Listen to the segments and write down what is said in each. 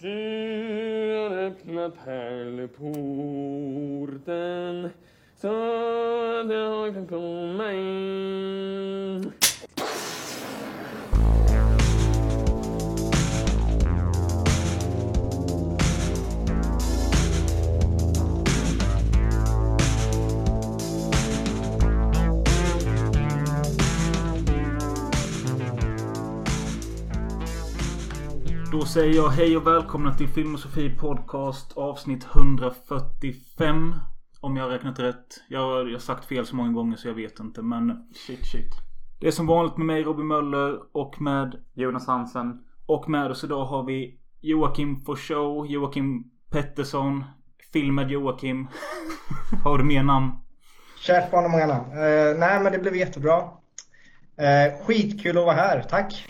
Du har öppnat pärleporten så att jag kan komma in Då säger jag hej och välkomna till Filmosofi Podcast avsnitt 145. Om jag har räknat rätt. Jag har, jag har sagt fel så många gånger så jag vet inte men Shit shit. Det är som vanligt med mig Robin Möller och med Jonas Hansen. Och med oss idag har vi Joakim Forshow, Joakim Pettersson, Film med Joakim. har du mer namn? Kärt barn har många namn. Eh, nej, men det blev jättebra. Eh, skitkul att vara här. Tack.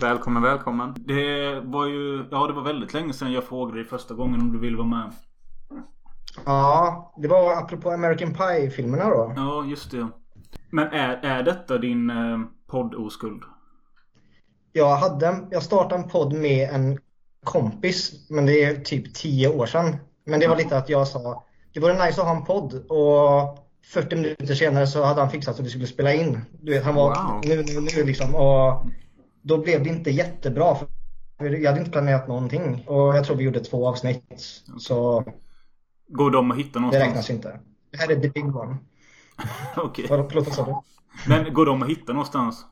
Välkommen, välkommen. Det var ju, ja det var väldigt länge sedan jag frågade dig första gången om du ville vara med. Ja, det var apropå American Pie-filmerna då. Ja, just det. Men är, är detta din eh, podd-oskuld? Jag, hade, jag startade en podd med en kompis, men det är typ 10 år sedan. Men det var lite att jag sa, det vore nice att ha en podd. Och 40 minuter senare så hade han fixat att vi skulle spela in. Du vet, han var Wow. nu, nu, nu liksom. Och då blev det inte jättebra. För jag hade inte planerat någonting. Och jag tror vi gjorde två avsnitt. Så Går de att hitta det någonstans? räknas inte. Det här är the big one. Okej. Vad- Förlåt, vad sa du? Men går de att hitta någonstans?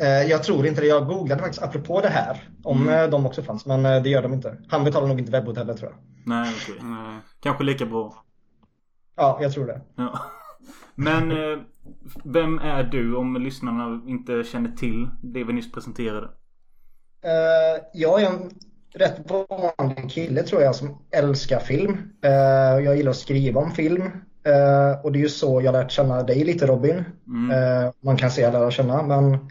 Eh, Jag tror inte det. Jag googlade faktiskt apropå det här. Om Mm. eh, de också fanns. Men eh, det gör de inte. Han betalar nog inte webbhotellet tror jag. Nej, okej. Eh, Kanske lika bra. Ja, jag tror det. Ja. Men eh, vem är du om lyssnarna inte känner till det vi nyss presenterade? Eh, Jag är en rätt vanlig kille tror jag som älskar film. Eh, Jag gillar att skriva om film. Och det är ju så jag lärt känna dig lite Robin. Mm. Man kan säga lära känna men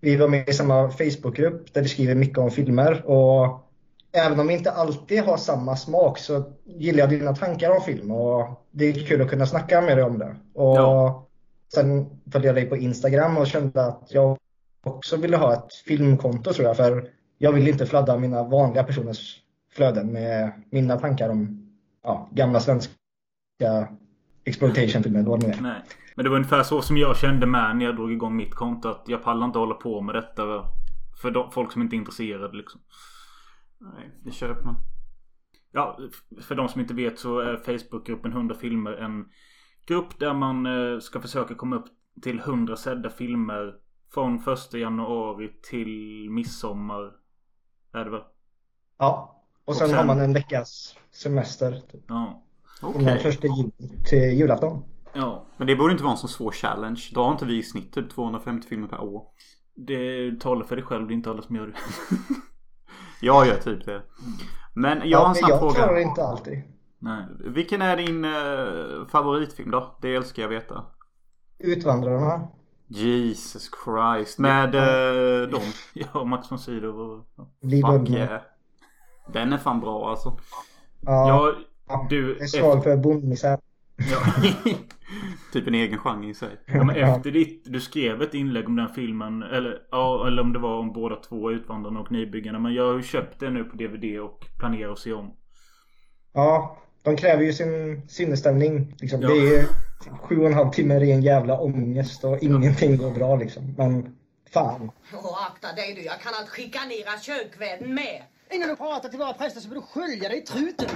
vi var med i samma Facebookgrupp där vi skriver mycket om filmer och även om vi inte alltid har samma smak så gillar jag dina tankar om film och det är kul att kunna snacka med dig om det. Och Ja. sen följde jag dig på Instagram och kände att jag också ville ha ett filmkonto tror jag för jag vill inte fladda mina vanliga personers flöden med mina tankar om ja, gamla svenska exploitation-filmer. Nej. Men det var ungefär så som jag kände med när jag drog igång mitt konto. Att jag pallar inte hålla på med detta för de, folk som inte är intresserade liksom. Nej, det köper man. Ja, för de som inte vet så är Facebookgruppen 100 filmer en grupp där man eh, ska försöka komma upp till 100 sedda filmer från 1 januari till midsommar. Är det väl? Ja, och sen, Och sen- har man en veckas semester typ, Ja. Okej. från första jul till julafton. Ja. Men det borde inte vara en så svår challenge. Då har inte vi i snitt typ 250 filmer per år. Det talar för dig själv, det är inte alla som gör det. Jag gör typ det. Men jag har en snabb jag fråga. klarar inte alltid. Nej. Vilken är din eh, favoritfilm då? Det älskar jag veta. Utvandrarna. Jesus Christ. Med eh, dem. Ja, Max von Sydow och... Ja. Uggla. yeah. Den är fan bra alltså. Ja, Ja, du... jag är svag för bondmisär. Ja. typ en egen genre i sig. Ja, men efter ditt, du skrev ett inlägg om den filmen. Eller, ja, eller om det var om båda två, Utvandrarna och Nybyggarna. Men jag har ju köpt det nu på DVD och planerar att se om. Ja, de kräver ju sin sinnesstämning. Liksom. Ja. Det är sju och en halv timme ren jävla ångest och ingenting går bra liksom. Men fan. Åh, akta dig du. Jag kan att chikanera kyrkvärden med. Innan du pratar till våra präster så får du skölja dig i truten.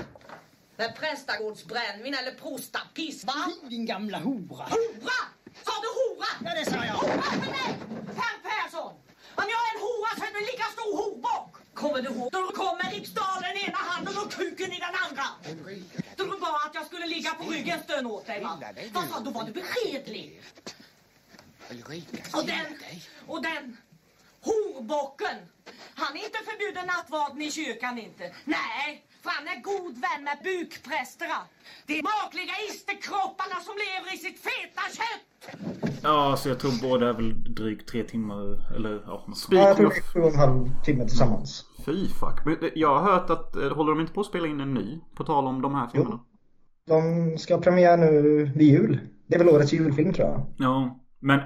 Med prästagårdsbrännvin eller prostapiss, va? Din gamla hora. Hora! Sa du hora? Ja, det sa jag. Hora för mig! Per Persson! Om jag är en hora så är du en lika stor horbock! Kommer du ihåg? Då kommer riksdagen i ena handen och kuken i den andra. Du bara att jag skulle ligga på ryggen stön åt dig, va? Vad sa? Då var du beskedlig. Och den, och den horbocken. Han är inte förbjuden nattvarden i kyrkan inte. Nej, för han är god vän med bukprästerna. De makliga isterkropparna som lever i sitt feta kött. Ja, så jag tror båda är väl drygt tre timmar. Eller ja, sånt. Ja, jag tror det är sju och en halv timme tillsammans. Fy fuck. Men Jag har hört att, eh, håller de inte på att spela in en ny? På tal om de här filmerna. De ska ha premiär nu vid jul. Det är väl årets julfilm tror jag. Ja, men eh,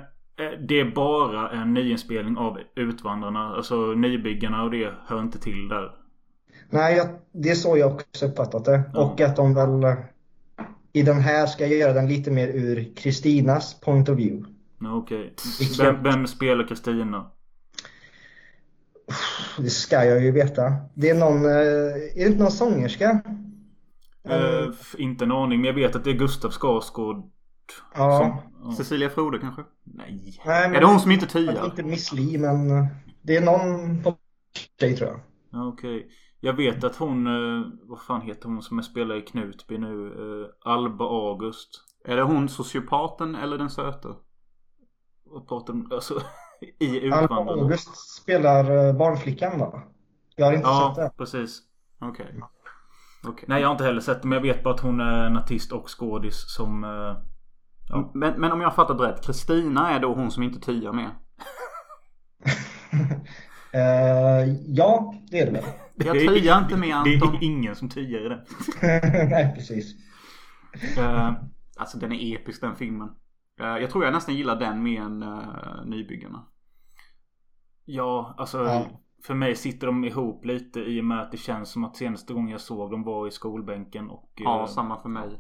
det är bara en nyinspelning av Utvandrarna. Alltså nybyggarna och det hör inte till där. Nej, jag, det är så jag också uppfattat det. Och att de väl eh, i den här ska göra den lite mer ur Kristinas point of view. Ja, Okej. Vilken- Vem, vem spelar Kristina? Det ska jag ju veta. Det är någon, eh, är det inte någon sångerska? Eh, f- inte en aning, men jag vet att det är Gustav Skarsgård. Ja. Som, ja. Cecilia Frode kanske? Nej. Nej, men, Är det hon som inte det är tyar? Inte Miss Li, men eh, det är någon på tjej tror jag. Ja, Okej. Jag vet att hon, eh, vad fan heter hon som är spelar i Knutby nu? Eh, Alba August. Är det hon sociopaten eller den söta? Vad pratar de, alltså i Alba Utvandrarna. August spelar barnflickan va? Jag har inte sett Ja, det. precis. Okej. Okej. Nej, jag har inte heller sett det, men jag vet bara att hon är en artist och skådis som... Ja. Men, men om jag har fattat rätt. Kristina är då hon som inte tyar med. Eh, ja, det är det väl. Jag tyar inte med Det Anton. är ingen som tyar i det. Nej, precis. Eh, alltså den är episk den filmen. Eh, jag tror jag nästan gillar den mer än uh, Nybyggarna. Ja, alltså Ja. för mig sitter de ihop lite i och med att det känns som att senaste gången jag såg dem var i skolbänken och... Ja, samma för mig.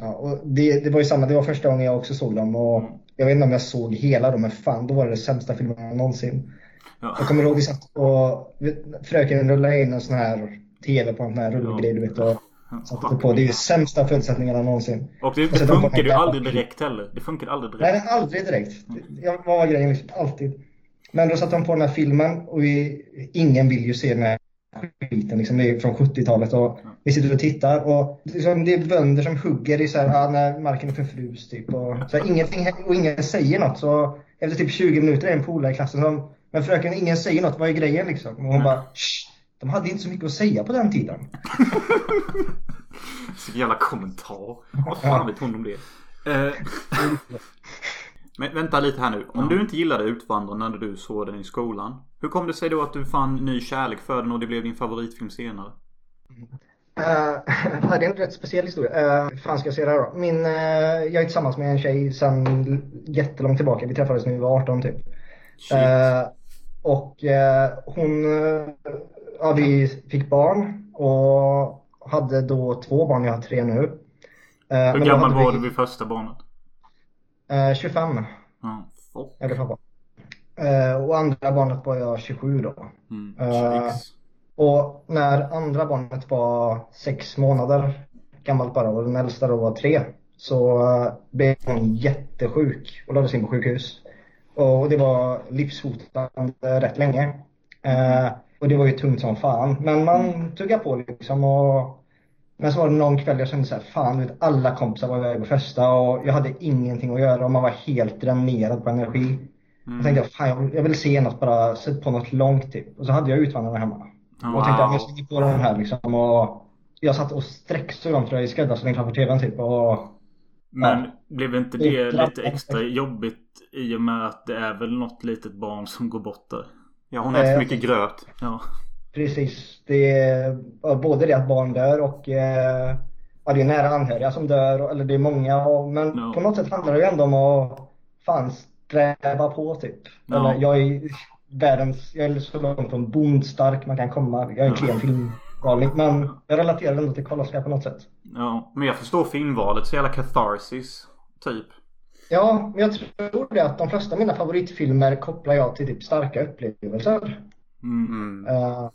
Ja, och det, det var ju samma, det var första gången jag också såg dem och jag vet inte om jag såg hela dem, men fan då var det det sämsta filmen någonsin. Ja. Jag kommer ihåg vi satt och fröken rullade in en sån här TV på en sån här rullgrej du vet och satte på. Det är ju sämsta förutsättningarna någonsin. Och det, Och det de funkade ju aldrig direkt heller. Det funkade aldrig Nej, direkt. det är aldrig direkt. Det- Jag var grejen liksom, alltid. Men då satte de på den här filmen och vi, ingen vill ju se den här skiten liksom. Det är från 70-talet och vi sitter och tittar och liksom, det är bönder som hugger i så här, ah, när marken är förfrus typ. Och, så här, ingenting, och ingen säger något så efter typ 20 minuter är en polare i klassen som men fröken, ingen säger något, vad är grejen liksom? Och hon bara, Shh, de hade inte så mycket att säga på den tiden. Så jävla kommentar. Vad fan vet hon om det? Eh, Men vänta lite här nu. Om du inte gillade Utvandrarna när du såg den i skolan. Hur kom det sig då att du fann ny kärlek för den och det blev din favoritfilm senare? Uh, det är en rätt speciell historia. Uh, fan ska jag säga det här då? Min, eh, jag är tillsammans med en tjej sedan jättelångt tillbaka. Vi träffades när vi var 18 typ. Eh, och eh, hon, uh, ja vi fick barn och hade då två barn, jag har tre nu. Uh, hur gammal var vi, du vid första barnet? eh, 25, Ja. Fuck. eller pappa. Eh, och andra barnet var jag 27 då. Mm. Eh. Och när andra barnet var sex månader gammalt bara och den äldsta då var tre så eh, blev hon jättesjuk och lades in på sjukhus. Och det var livshotande rätt länge. Och det var ju tungt som fan. Men man tuggade på liksom och men så var det någon kväll jag kände så här, fan vet, alla kompisar var iväg och festa och jag hade ingenting att göra och man var helt dränerad på energi. Jag tänkte, fan jag vill, jag vill se något bara, sätt på något långt typ. Och så hade jag Utvandrarna hemma. Och tänkte jag slänger på den här liksom och jag satt och sträcksåg dem tror jag i skräddarsydd framför tvn typ och Men Ja. blev inte Det lite extra jobbigt i och med att det är väl något litet barn som går bort där? Ja hon äter Eh, mycket gröt. Ja. precis. Det är både det att barn dör och eh, ja, det är nära anhöriga som dör eller det är många och, men Ja. på något sätt handlar det ju ändå om att fan sträva på typ. Ja. Jag är världens, jag är så långt från bondstark man kan komma. Jag är en klen filmgalning men jag relaterar ändå till Karl-Oskar på något sätt. Ja. Men jag förstår filmvalet. Så jävla catharsis. Typ. Ja, men jag tror det att de flesta av mina favoritfilmer kopplar jag till typ starka upplevelser. Mm. Mm. Uh,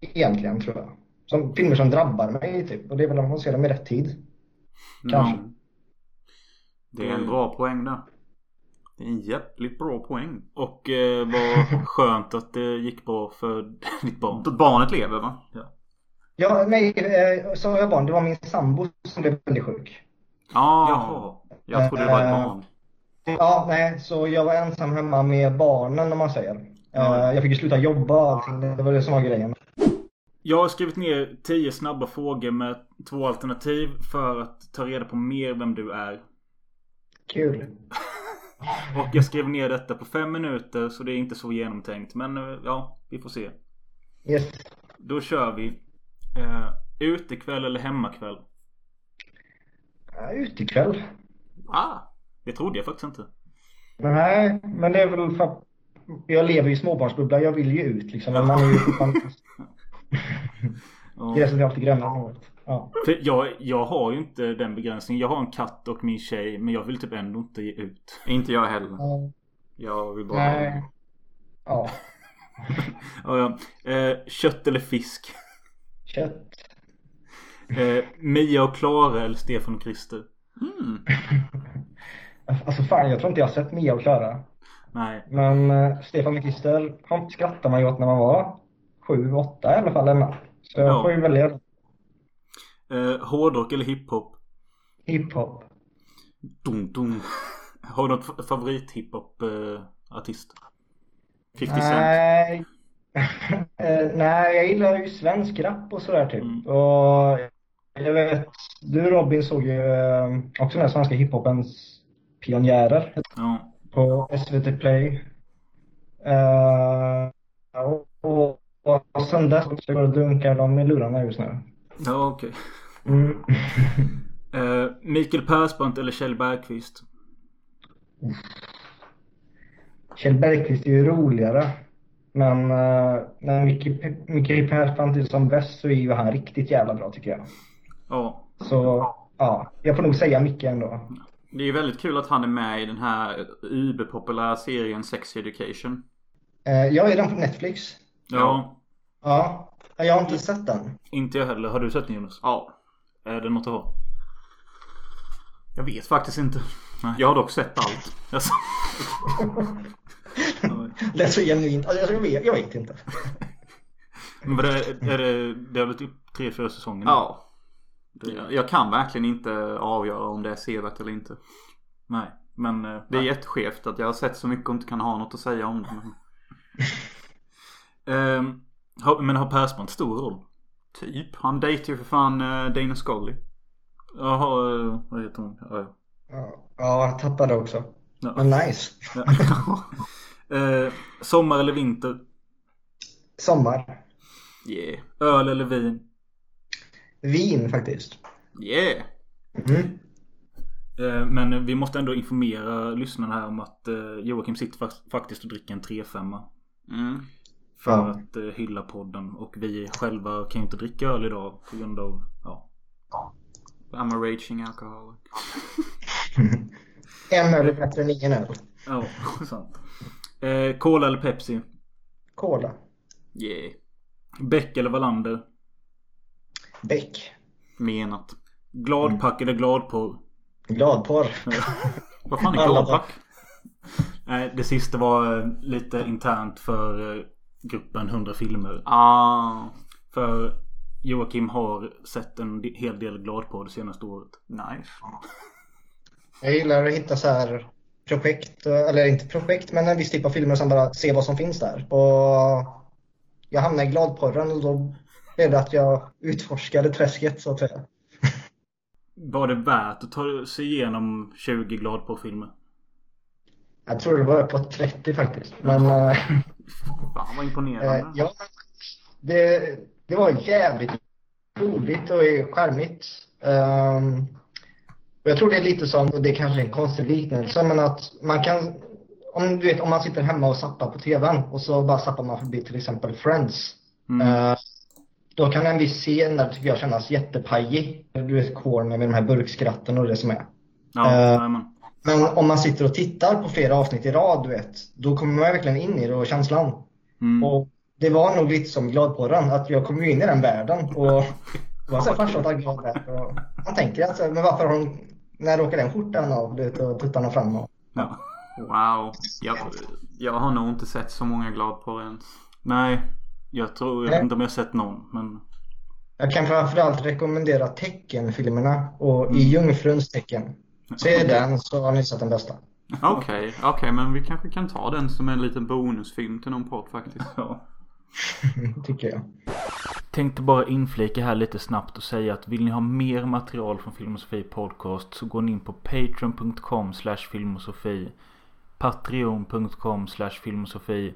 egentligen tror jag. Som filmer som drabbar mig typ. Och det är väl om man ser dem i rätt tid. Kanske. Mm. Det är en bra poäng där. Det är en jävligt bra poäng. Och eh, vad skönt att det gick bra för ditt barn. Att barnet lever va? Ja, nej, eh, så jag barn. Det var min sambo som blev väldigt sjuk. Ja. Jaha. Jag trodde det var ett Eh, barn. Ja, nej, så jag var ensam hemma med barnen om man säger. Ja. Eh, jag fick ju sluta jobba och allting. Det var det som var grejen. Jag har skrivit ner tio snabba frågor med två alternativ för att ta reda på mer vem du är. Kul. Och jag skrev ner detta på fem minuter så det är inte så genomtänkt. Men eh, ja, vi får se. Yes. Då kör vi. Uh, utekväll eller hemmakväll? Ja, utekväll. Ah, det trodde jag faktiskt inte. Nej, men det är väl för att jag lever i småbarnsbubbla. Jag vill ju ut liksom. Men man är ju fortfarande... Gräset är alltid grönare än håret. Ja. För jag, jag har ju inte den begränsningen. Jag har en katt och min tjej. Men jag vill typ ändå inte ge ut. Inte jag heller. Ja. Jag vill bara... Nej. Ja. Ja, ja. Eh, kött eller fisk? Kött. Eh, Mia och Klara eller Stefan och Christer? Mm. Alltså fan, jag tror inte jag har sett Mia och Klara. Nej. Men eh, Stefan och Christer han skrattade man ju åt när man var sju, åtta i alla fall. Eller? Så jag Ja. får ju välja Eh, hårdrock eller hiphop? hiphop. Dum, dum. Har du något fa- favorit hiphop eh, artist? 50 Cent. Nej. Eh, nej, jag gillar ju svensk rap och sådär typ. Mm. Och jag vet, du Robin såg ju eh, också den här svenska hiphopens pionjärer Ja. på SVT Play. Eh, och, och, och sen dess så går och dunkar de i lurarna just nu. Ja, okej. Mm. Eh, Mikael Persbrandt eller Kjell Bergqvist? Kjell Bergqvist är ju roligare. Men uh, när Mikael Persbrandt är som bäst så är ju han riktigt jävla bra tycker jag. Ja. Så ja, jag får nog säga Micke ändå. Det är ju väldigt kul att han är med i den här überpopulära serien Sex Education. Uh, jag är den på Netflix. Ja. Ja, jag har inte sett den. Inte jag heller. Har du sett den Jonas? Ja. Är det något att ha? Jag vet faktiskt inte. Nej. Jag har dock sett allt. Ja. Det är så genuint. Alltså, jag, vet, jag vet inte. Men vad är, det, det har väl typ tre, fyra säsonger nu? Ja. Jag- Jag kan verkligen inte avgöra om det är sevärt eller inte. Nej, men... eh, Det är jätteskevt att jag har sett så mycket och inte kan ha något att säga om det. Men har, men har Persbrandt stor roll? typ. Han dejtar ju för fan eh, Dana Scully. Jaha, eh, vad heter hon? Ja, ja. Ja, ja jag tappade också. Ja. Men nice. Eh, sommar eller vinter? Sommar. Yeah. Öl eller vin? Vin faktiskt. Yeah. Mm. Men vi måste ändå informera lyssnarna här om att Joakim sitter fa- faktiskt och dricker en 3-5 Mm. För Ja. att eh, hylla podden. Och vi själva kan ju inte dricka öl idag på grund av, ja. I'm a raging alcoholic. En öl är bättre än ingen öl. Ja, sant. Eh, Cola eller Pepsi? Cola. Yeah. Beck eller Wallander? Bäck. Menat. Gladpack eller gladporr? Gladporr. Vad fan är gladpack? Nej, det sista var eh, lite internt för eh, gruppen 100 filmer. Ah. För Joakim har sett en hel del gladporr det senaste året. Nice. Jag gillar att hitta så här projekt, eller inte projekt, men en viss typ av filmer som bara se vad som finns där. Och jag hamnade i gladporren och då blev det att jag utforskade träsket så att säga. Var det värt att ta sig igenom 20 gladporrfilmer? Jag tror det var på 30 faktiskt. Men eh, Fan vad eh, imponerande. ja, det, det var jävligt roligt och charmigt. Ehm, och jag tror det är lite som, och det kanske är en konstig liknelse, men att man kan om du vet om man sitter hemma och zappar på tvn och så bara zappar man förbi till exempel Friends. Mm. Eh, då kan en viss scen där tycker jag kännas jättepajig. Du vet Corner med de här burkskratten och det som är. Ja, Eh, jajamän. Men om man sitter och tittar på flera avsnitt i rad, du vet, då kommer man verkligen in i det och känslan. Mm. Och det var nog lite som Gladporren, att jag kom in i den världen och var så farsartad glad där. Och man tänker alltså, men varför har hon, när råkar den skjortan av, du vet, och tuttarna fram och Ja. Wow. Jag, jag har nog inte sett så många gladporr ens. Nej, jag tror, jag vet inte om jag har sett någon. Men Jag kan framförallt rekommendera teckenfilmerna och i Jungfruns tecken. Se den så har ni sett den bästa. Okej, okej men vi kanske kan ta den som en liten bonusfilm till någon podd faktiskt. ja. Tycker jag. Tänkte bara inflika här lite snabbt och säga att vill ni ha mer material från Filmosofi Podcast så går ni in på patreon.com filmosofi patreon.com filmosofi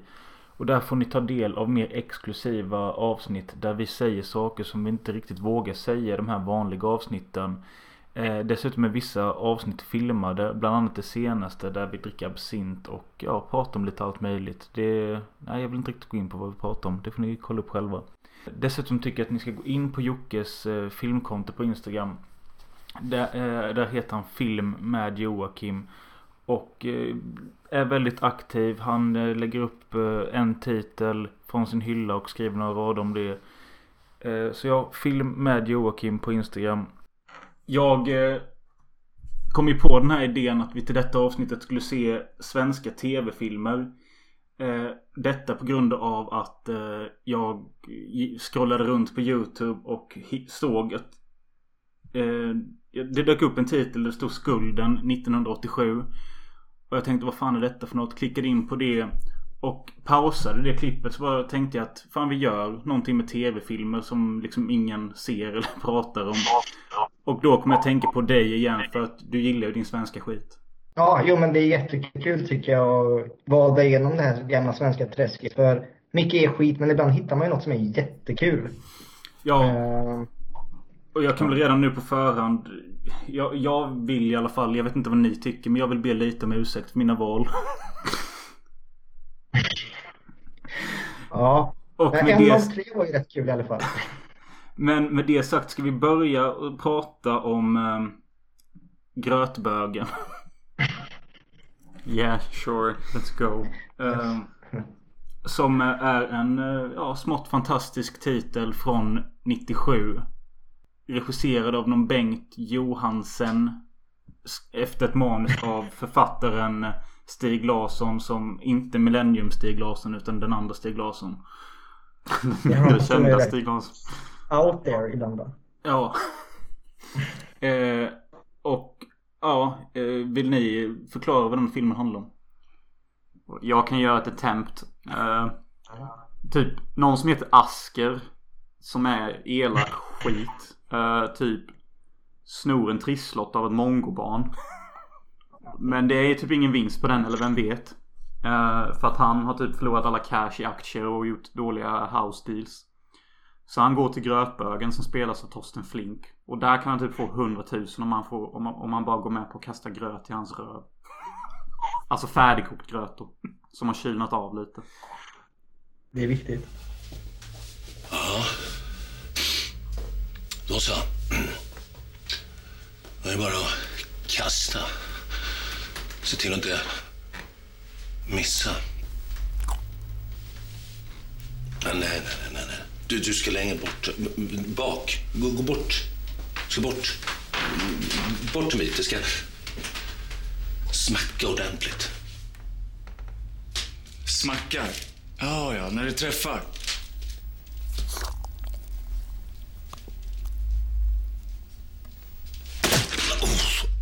och där får ni ta del av mer exklusiva avsnitt där vi säger saker som vi inte riktigt vågar säga i de här vanliga avsnitten. Eh, dessutom är vissa avsnitt filmade, bland annat det senaste där vi dricker absint och ja, pratar om lite allt möjligt. Det, nej, jag vill inte riktigt gå in på vad vi pratar om, det får ni kolla upp själva. Dessutom tycker jag att ni ska gå in på Jockes eh, filmkonto på Instagram. Där, eh, där heter han Film med Joakim. Och eh, är väldigt aktiv. Han eh, lägger upp eh, en titel från sin hylla och skriver några rader om det. Eh, så ja, Film med Joakim på Instagram. Jag eh, kom ju på den här idén att vi till detta avsnittet skulle se svenska tv-filmer. Eh, detta på grund av att eh, jag scrollade runt på YouTube och såg att eh, det dök upp en titel där det stod Skulden 1987. Och jag tänkte vad fan är detta för något? Klickade in på det och pausade det klippet så bara tänkte jag att fan vi gör någonting med tv-filmer som liksom ingen ser eller pratar om. Och då kommer jag tänka på dig igen för att du gillar ju din svenska skit. Ja, jo men det är jättekul tycker jag att vada igenom det här gamla svenska träsket. För mycket är skit men ibland hittar man ju något som är jättekul. Ja, Eh, och jag kan väl redan nu på förhand. Jag, jag vill i alla fall, jag vet inte vad ni tycker, men jag vill be lite om ursäkt för mina val. ja. Och med en av det, tre var ju rätt kul i alla fall. Men med det sagt ska vi börja prata om eh, grötbögen. Yeah, sure. Let's go. Eh, som är en eh, ja, smått fantastisk titel från 97. Regisserad av någon Bengt Johansen. Efter ett manus av författaren Stig Larsson som inte Millennium Stig Larsson utan den andra Stig Larsson. Är kända Stig Larsson. Out there ibland då. Ja. eh, och ja, eh, vill ni förklara vad den filmen handlar om? Jag kan göra ett attempt. Eh, typ någon som heter Asker. Som är elak skit. Eh, typ snor en trisslott av ett mongobarn. Men det är typ ingen vinst på den eller vem vet. Eh, för att han har typ förlorat alla cash i aktier och gjort dåliga house deals. Så han går till grötbögen som spelas av Torsten Flink. Och där kan han typ få 100 000 om man, får, om man, om man bara går med på att kasta gröt i hans röv. Alltså färdigkokt gröt då. Som har kylnat av lite. Det är viktigt. Då så. Det är bara att kasta. Se till att inte missa. Nej, nej, nej. nej. Du, du ska längre bort. Bak. Gå, gå bort. Ska bort. Bort en bit. Det ska smacka ordentligt. Smackar? Ja, ja, när det träffar.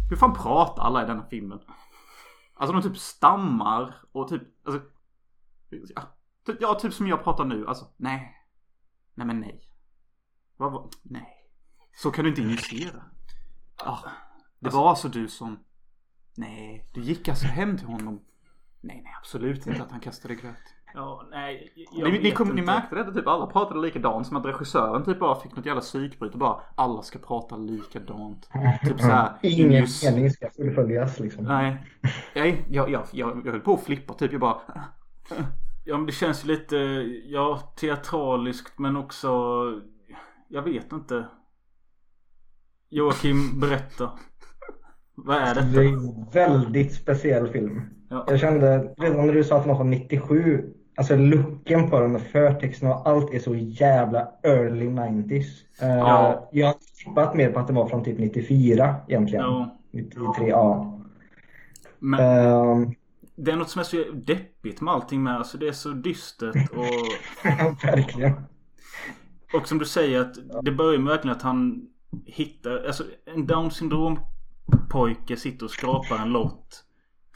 Hur fan pratar alla i denna filmen? Alltså de typ stammar och typ, alltså, ja, typ, ja, typ som jag pratar nu. Alltså, nej. Nej men nej. Vad, vad, nej. Så kan du inte injicera. Ah, det var alltså du som, nej, du gick alltså hem till honom. Nej, nej, absolut inte att han kastade gröt. Ja, nej. Jag Ni, ni, kom, ni märkte detta typ, alla pratade likadant. Som att regissören typ bara fick något jävla psykbryt och bara alla ska prata likadant. Typ såhär. Ingen just- mening ska fullföljas liksom. Nej. Nej, jag, jag, jag, jag höll på att flippa typ. Jag bara. Ja men det känns ju lite, ja teatraliskt men också, jag vet inte. Joakim, berätta. Vad är Det detta? är en väldigt speciell film. Ja. Jag kände redan när du sa att den var från 97, alltså looken på den och förtexten och allt är så jävla early 90s. Eh, Ja. Jag har tippat mer på att det var från typ 94 egentligen. Ja. 93, ja. Men Ehm, det är något som är så deppigt med allting med. Alltså det är så dystert och, verkligen. och som du säger att det börjar med verkligen att han hittar, alltså en down syndrom pojke sitter och skrapar en lott.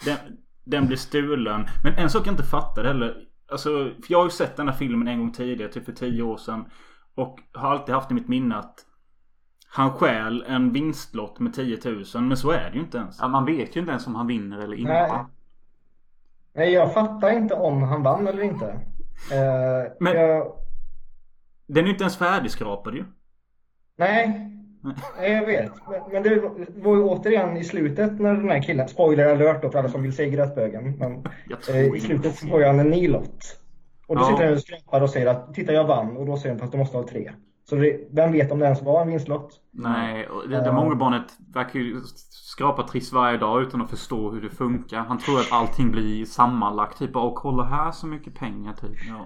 Den, den blir stulen. Men en sak jag inte fattar heller. Alltså, för jag har ju sett den här filmen en gång tidigare, typ för tio år sedan. Och har alltid haft i mitt minne att han stjäl en vinstlott med 10 000. Men så är det ju inte ens. Ja, man vet ju inte ens om han vinner eller inte. Nej. Nej, jag fattar inte om han vann eller inte. Eh, Men- jag, Den är ju inte ens färdigskrapad ju. nej, nej, jag vet. Men, det var ju återigen i slutet när den här killen, spoiler alert då för alla som vill se grötbögen. Men, eh, I slutet så får han en ny lott. Och då Ja. sitter den och skrapar och säger att titta jag vann och då säger de fast du måste ha tre. Så det, vem vet om det ens var en vinstlott? Nej, och det, det många barnet verkar ju skrapa triss varje dag utan att förstå hur det funkar. Han tror att allting blir sammanlagt. Typ och kolla här så mycket pengar typ. Ja.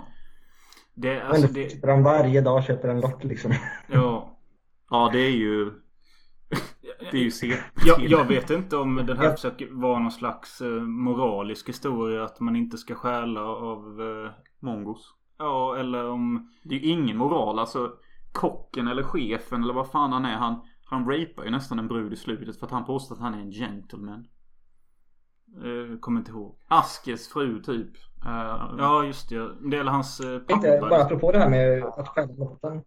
Det, alltså det, sitter han varje dag köper en lott liksom. ja. Ja, det är ju... Det är ju se. Jag, jag vet inte om den här försöker vara någon slags eh, moralisk historia. Att man inte ska stjäla av... eh, Mongos. ja, eller om... Det är ju ingen moral. Alltså kocken eller chefen eller vad fan han är. Han, han rapar ju nästan en brud i slutet för att han påstår att han är en gentleman. Eh, kommer inte ihåg. Askes fru typ. Eh, Ja, just det. Det är hans eh, pappa. Inte, bara apropå det här med att stjäla lotten.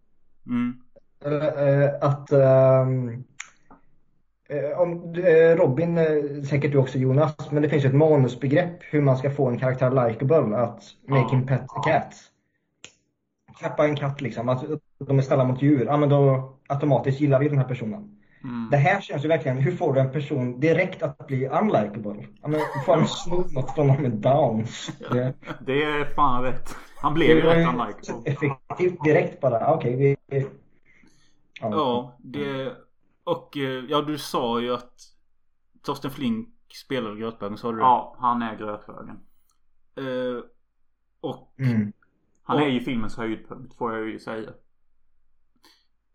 Mm. Eh, att ehm, eh, om, eh, Robin, eh, säkert du också Jonas, men det finns ju ett manusbegrepp hur man ska få en karaktär likeable. Att make him pet a cat. Klappa en katt liksom, att de är snälla mot djur. Ja men då automatiskt gillar vi den här personen. mm. Det här känns ju verkligen, hur får du en person direkt att bli unlikable? Ja men får han sno något från någon med downs? Det, Det är fan rätt. Han blev ju rätt unlikable. effektivt direkt bara, okej vi... vi- Ja, det... Och eh, ja, du sa ju att Torsten Flink spelade Grötbögen, sa du det? Ja, han är gröthögen. Eh, och Mm. Han Och- är ju filmens höjdpunkt får jag ju säga.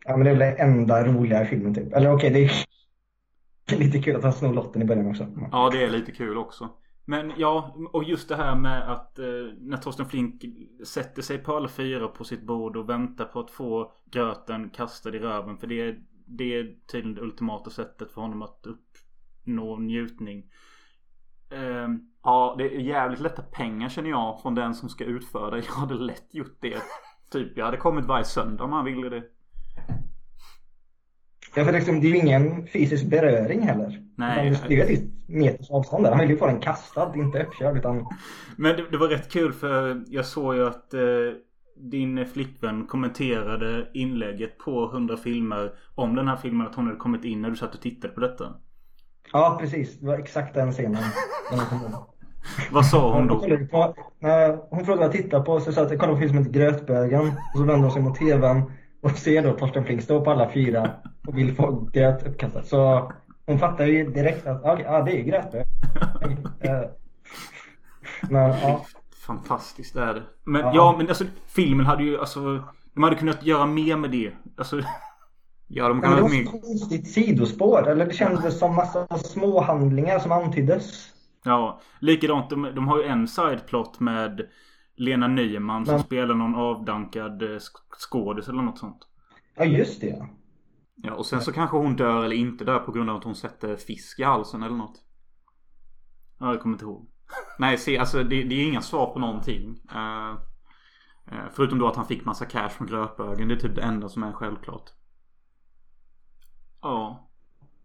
Ja men det är väl det enda roliga filmen typ. Eller okej, det är det är lite kul att han snor lotten i början också. Ja, det är lite kul också. Men ja, och just det här med att eh, när Torsten Flink sätter sig på alla fyra på sitt bord och väntar på att få gröten kastad i röven. För det är, det är tydligen det ultimata sättet för honom att uppnå njutning. Ehm, Ja, det är jävligt lätta pengar känner jag från den som ska utföra det. Jag hade lätt gjort det. Typ, jag hade kommit varje söndag om han ville det. Ja, för liksom, det är ju ingen fysisk beröring heller. Nej. Utan det är ju ett visst meters avstånd där. Han vill ju få den kastad, inte uppkörd. Utan... Men det, det var rätt kul för jag såg ju att eh, din flickvän kommenterade inlägget på 100 filmer om den här filmen. Att hon hade kommit in när du satt och tittade på detta. Ja, precis. Det var exakt den scenen. Vad sa hon Hon, då? kollade på, hon frågade vad jag tittade på så sa jag att jag kollade på en film som heter Grötbögen. Och så vänder hon sig mot tvn och ser då Torsten Flink stå på alla fyra och vill få gröt uppkastat. Så hon fattar ju direkt att ah, ja, det är ju grötbögen. Eh, Men ja. Fantastiskt är det. Men Ja. ja, men alltså filmen hade ju alltså De hade kunnat göra mer med det. Alltså Ja, de Ja, kan men det var så konstigt sidospår. Eller det kändes som massa små handlingar som antyddes. Ja, likadant. De, de har ju en sideplot med Lena Nyman som Men- spelar någon avdankad eh, sk- skådis eller något sånt. Ja, just det. Ja. Och sen så kanske hon dör eller inte dör på grund av att hon sätter fisk i halsen eller något. Ja, jag kommer inte ihåg. Nej, se alltså det, det är inga svar på någonting. Eh, eh, förutom då att han fick massa cash från Grötbögen. Det är typ det enda som är självklart. Ja.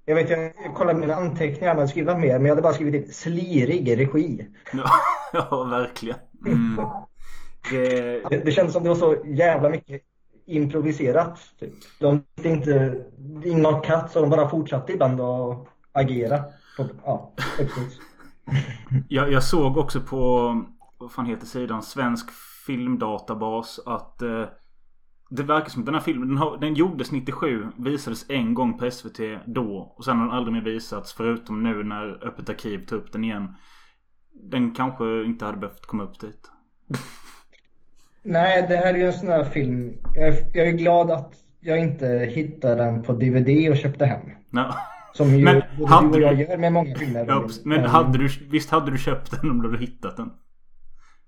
Jag vet, jag, kollade mina anteckningar, jag hade skrivit mer, men jag hade bara skrivit typ slirig regi. Ja, ja verkligen. Mm. Det, Det, det kändes som det var så jävla mycket improviserat. Typ. De visste inte, ingen katt, så de bara fortsatte ibland att agera. På, ja, jag, jag såg också på, vad fan heter sidan, Svensk filmdatabas att eh, det verkar som att den här filmen, den, har, den gjordes 97, visades en gång på SVT då. Och sen har den aldrig mer visats förutom nu när Öppet Arkiv tog upp den igen. Den kanske inte hade behövt komma upp dit. Nej, det här är ju en sån här film. Jag är, jag är glad att jag inte hittade den på DVD och köpte hem. Ja. Som ju Men både hade du och jag du- gör med många filmer. Ja, men hade du, visst hade du köpt den om du hade hittat den?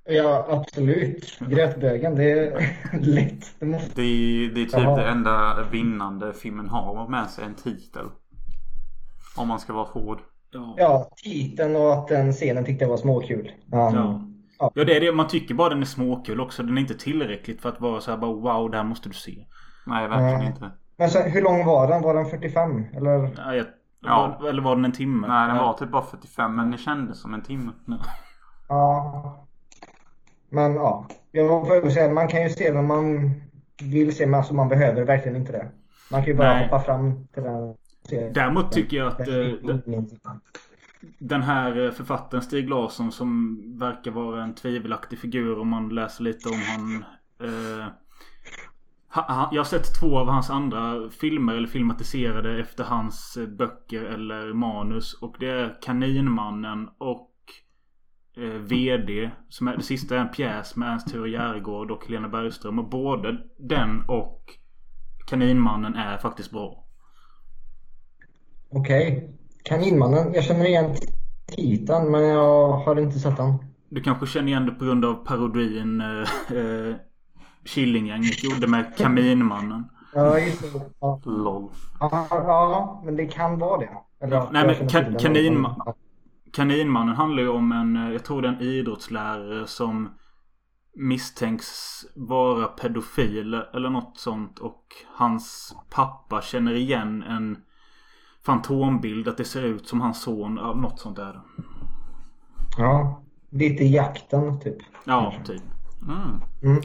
Ja, absolut. Grötbögen, det är lätt. Det måste... Det är, det är typ Jaha. det enda vinnande filmen har med sig en titel. Om man ska vara hård. Ja. Ja, titeln och att den scenen tyckte jag var småkul. Um, Ja. Ja. Ja det är det. Man tycker bara den är småkul också. Den är inte tillräckligt för att vara så här bara wow det här måste du se. Nej, verkligen Nej. inte. Men sen, hur lång var den? Var den 45? Eller? Ja, jag, Ja. Var, eller var den en timme? Nej, den var typ bara 45 men det kändes som en timme. Ja. Men ja, jag får säga, man kan ju se när man vill se, men alltså man behöver verkligen inte det. Man kan ju bara Nej. hoppa fram till den. Däremot tycker jag att... Den- eh, den- den här eh, författaren Stig Larsson som verkar vara en tvivelaktig figur om man läser lite om han. Eh, ha- ha- jag har sett två av hans andra filmer eller filmatiserade efter hans eh, böcker eller manus. Och det är Kaninmannen och eh, VD. Som är, det sista är en pjäs med Ernst-Ture Järegård och Helena Bergström. Och både den och Kaninmannen är faktiskt bra. Okej. Kaninmannen. Jag känner igen titeln men jag har inte sett den. Du kanske känner igen det på grund av parodin eh, eh, Killinggänget gjorde med Kaminmannen. Ja, just det. Ja, LOL. ja, ja men det kan vara det. Eller, Nej, men ka- till den. kaninma- Kaninmannen handlar ju om en, eh, jag tror det är en idrottslärare som misstänks vara pedofil eller något sånt. Och hans pappa känner igen en fantombild att det ser ut som hans son. Något sånt där. Ja. Lite i jakten typ. Ja, typ. Mm. Mm.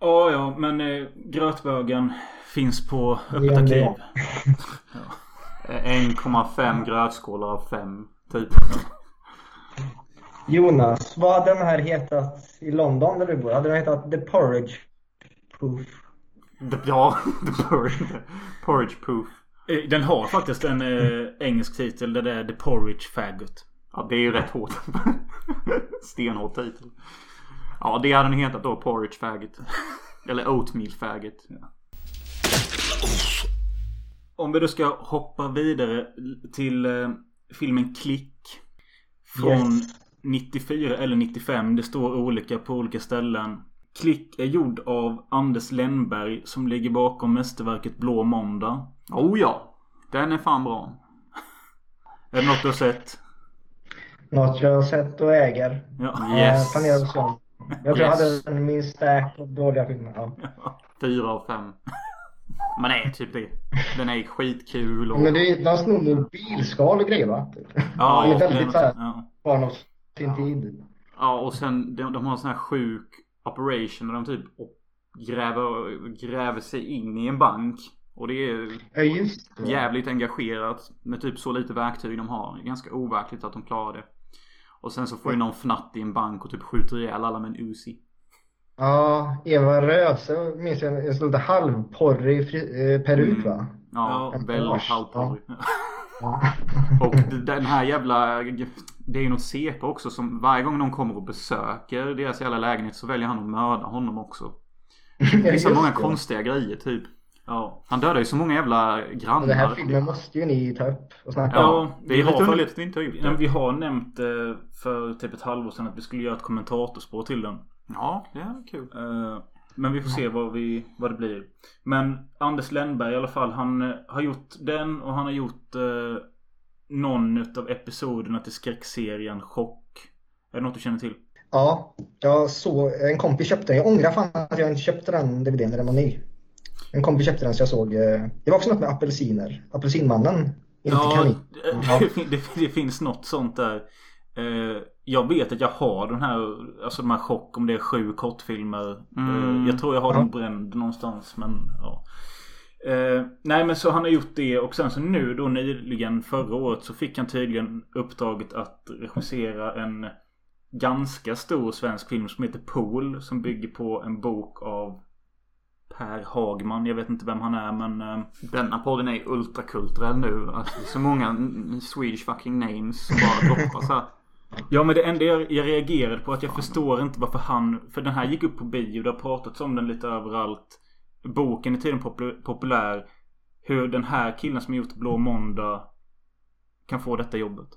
Ja, ja, men eh, grötbögen finns på öppet arkiv. ja. Eh, 1,5 grötskålar av 5. Typ. Jonas, vad hade den här hetat i London där du bor? Hade den hetat The Porridge Proof? The- Ja, the porridge, porridge proof. Eh, Den har faktiskt en eh, engelsk titel där det är The Porridge Faggot. Ja, det är ju rätt hårt. Stenhård titel. Ja, det hade den hetat då. Porridge faggot. Eller oatmeal faggot. Om vi då ska hoppa vidare till eh, filmen Klick. Från Yes. 94 eller 95. Det står olika på olika ställen. Klick är gjord av Anders Lennberg som ligger bakom mästerverket Blå Måndag. Oh ja. Den är fan bra. Är det något du har sett? Något jag har sett och äger. Ja. Yes. Eh, se om. Jag tror Yes. jag hade min stack av dåliga filmer. Ja. Fyra av fem. Men är typ det. Den är skitkul och... Men det är, de snor mobilskal och grejer va? Ja, det är väldigt såhär ja. barn av sin tid. Ja, och sen de, de har en sån här sjuk operation där de typ gräver, gräver sig in i en bank. Och det är Ja just det. jävligt engagerat med typ så lite verktyg de har. Det är ganska overkligt att de klarar det. Och sen så får ju någon fnatt i en bank och typ skjuter ihjäl alla med en Uzi. Ja, Eva Röse minns jag en sån lite halvporrig eh, peruk va? Ja, Ja, väldigt halvporrig. Ja. Och den här jävla... Det är ju något CP också som varje gång någon kommer och besöker deras jävla lägenhet så väljer han att mörda honom också. Det är så många konstiga grejer typ. Ja. Han dödar ju så många jävla Och grannar. Den här filmen måste ju ni ta upp och snacka om. Ja, vi är har lite underligt att vi inte har gjort det. vi har nämnt eh, för typ ett halvår sedan att vi skulle göra ett kommentatorspår till den. Ja, det är kul. Eh, Men vi får se vad, vi, vad det blir. Men Anders Lennberg i alla fall. Han eh, har gjort den och han har gjort eh, någon utav episoderna till skräckserien Chock. Är det något du känner till? Ja, jag såg, en kompis köpte den. Jag ångrar fan att jag inte köpte den DVDn när den var ny. En kompis köpte den så jag såg, eh, det var också något med apelsiner. Apelsinmannen. Inte kanin. det, det, det, det finns något sånt där. Eh, jag vet att jag har den här, alltså de här chock om det är sju kortfilmer. Mm. Eh, jag tror jag har Ja. den bränd någonstans men ja. Eh, nej men så han har gjort det och sen så nu då nyligen förra året så fick han tydligen uppdraget att regissera en ganska stor svensk film som heter Pool. Som bygger på en bok av Per Hagman. Jag vet inte vem han är men eh, Denna podden är ultrakulturell nu. Alltså, så många Swedish fucking names som bara droppas här. Ja men det enda jag, jag reagerade på att jag förstår inte varför han För den här gick upp på bio. Det har pratats om den lite överallt. Boken är tydligen popu- populär. Hur den här killen som gjort Blå Måndag kan få detta jobbet.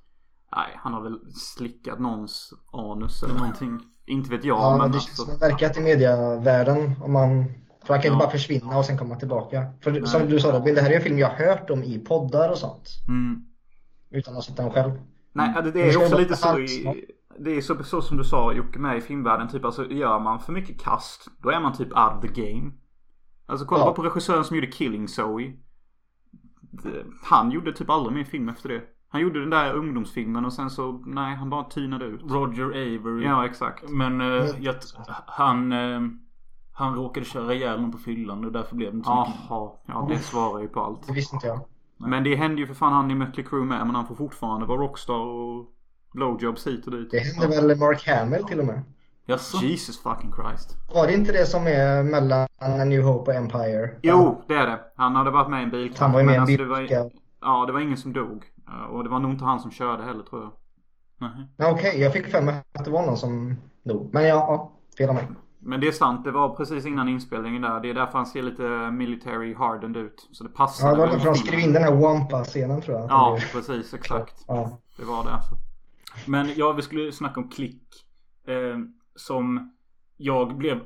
Nej, han har väl slickat någons anus eller någonting. Inte vet jag Ja, men men det alltså. känns som det verkat i medievärlden. Om man, för han kan Ja. inte bara försvinna och sen komma tillbaka. För som du sa Robin, det här är en film jag har hört om i poddar och sånt. Mm. Utan att ha sett den själv. Nej, det, det Det är också lite så i. Det är så, så som du sa Jocke med i filmvärlden. Typ alltså gör man för mycket kast. Då är man typ out of the game. Alltså kolla Ja. bara på regissören som gjorde Killing Zoe. Han gjorde typ aldrig mer film efter det. Han gjorde den där ungdomsfilmen och sen så, nej han bara tynade ut. Roger Avery. Ja exakt. Men eh, jag, han, eh, han råkade köra ihjäl någon på fyllan och därför blev det inte så mycket. Jaha, ja det svarar ju på allt. Det visste inte jag. Men det hände ju för fan han i Mötley Crüe med. Men han får fortfarande vara rockstar och blowjobs hit och dit. Det hände väl Mark Hamill till och med. Jaså? Jesus fucking Christ. Var det inte det som är mellan A New Hope och Empire? Jo, det är det. Han hade varit med i en bilkrasch. Han var ju med i en alltså, det var, bilkrasch. Ja, det var ingen som dog. Eh, Och det var nog inte han som körde heller tror jag. Nej. Ja, Okej, jag fick för mig att det var någon som dog. Men ja, ja fel av mig. Men det är sant, det var precis innan inspelningen där. Det är därför han ser lite military hardened ut. Så det passar. Ja, det var därför de skrev in den här Wampa-scenen tror jag. Ja, precis. Exakt. ja. Det var det alltså. Men ja, vi skulle snacka om klick. Eh, som jag blev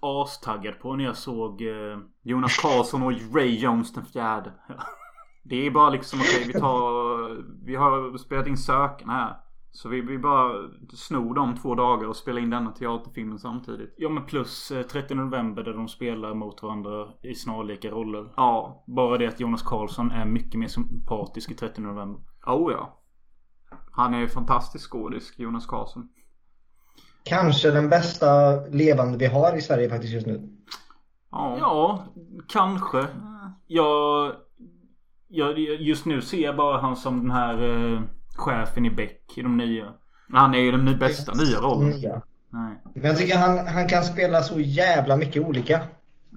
astaggad på när jag såg... Eh, Jonas Karlsson och Ray Jones den fjärde. Det är bara liksom okej, vi tar... Vi har spelat in sökarna här. Så vi, vi bara snor de två dagar och spelar in denna teaterfilmen samtidigt. ja men plus eh, 30 november där de spelar mot varandra i snarlika roller. Ja. Bara det att Jonas Karlsson är mycket mer sympatisk i 30 november. Oh ja. Han är ju fantastisk skådis, Jonas Karlsson. Kanske den bästa levande vi har i Sverige faktiskt just nu. Ja. Ja, kanske. Jag, jag, just nu ser jag bara han som den här eh, chefen i Beck i de nya. Han är ju den bästa nya rollen. Nya. Nej. Men jag tycker han, han kan spela så jävla mycket olika.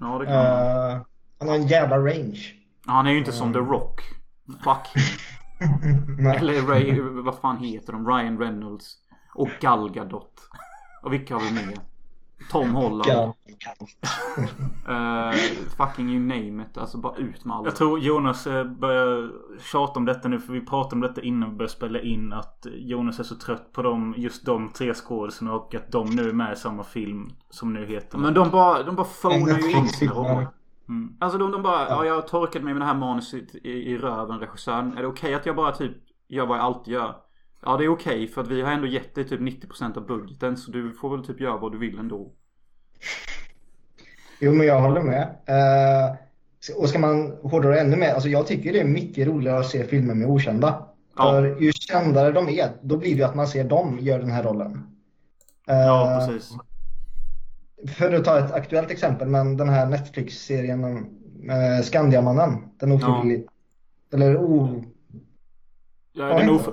Ja, det kan han. Eh, han har en jävla range. Han är ju inte som The Rock. Fuck. Eller Ray, vad fan heter de? Ryan Reynolds. Och Gal Gadot. Och vilka har vi med? Tom Holland. Eh, fucking you name it. Alltså bara ut med alla. Jag tror Jonas eh, börjar tjata om detta nu för vi pratade om detta innan vi började spela in. Att Jonas är så trött på dem, just de tre skådespelarna och att de nu är med i samma film som nu heter. Men de bara, de bara phonar ju in sina roller. Mm. Alltså de, de bara, ja jag torkade mig med det här manuset i, i röven regissören. Är det okej att jag bara typ gör vad jag alltid gör? Ja det är okej för att vi har ändå gett dig typ 90% av budgeten så du får väl typ göra vad du vill ändå. Jo, men jag håller med. Eh, och ska man hårdra ännu mer, alltså jag tycker det är mycket roligare att se filmer med okända. Ja. För ju kändare de är, då blir det ju att man ser dem göra den här rollen. Eh, Ja precis. För att ta ett aktuellt exempel, men den här Netflix-serien om eh, Skandiamannen. Den ofrivilligt... Eller o... Ja, Vad den of-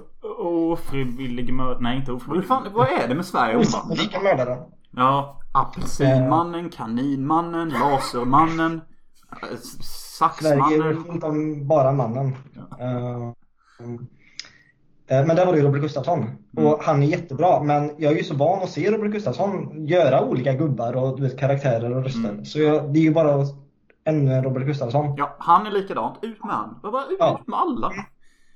ofrivillige mördaren. Nej, inte Vad ofrivillig. fan, vad är det med Sverige? osannolika mördaren. Ja, Apelsinmannen, kaninmannen, lasermannen, eh, Sverige är saxmannen. fullt av bara mannen. Eh, eh, men där var det ju Robert Gustafsson. Mm. Och han är jättebra. Men jag är ju så van att se Robert Gustafsson göra olika gubbar och du vet, karaktärer och röster. Mm. Så jag, det är ju bara ännu en Robert Gustafsson. Ja, han är likadant. Ut med han. Ut Ja. med alla?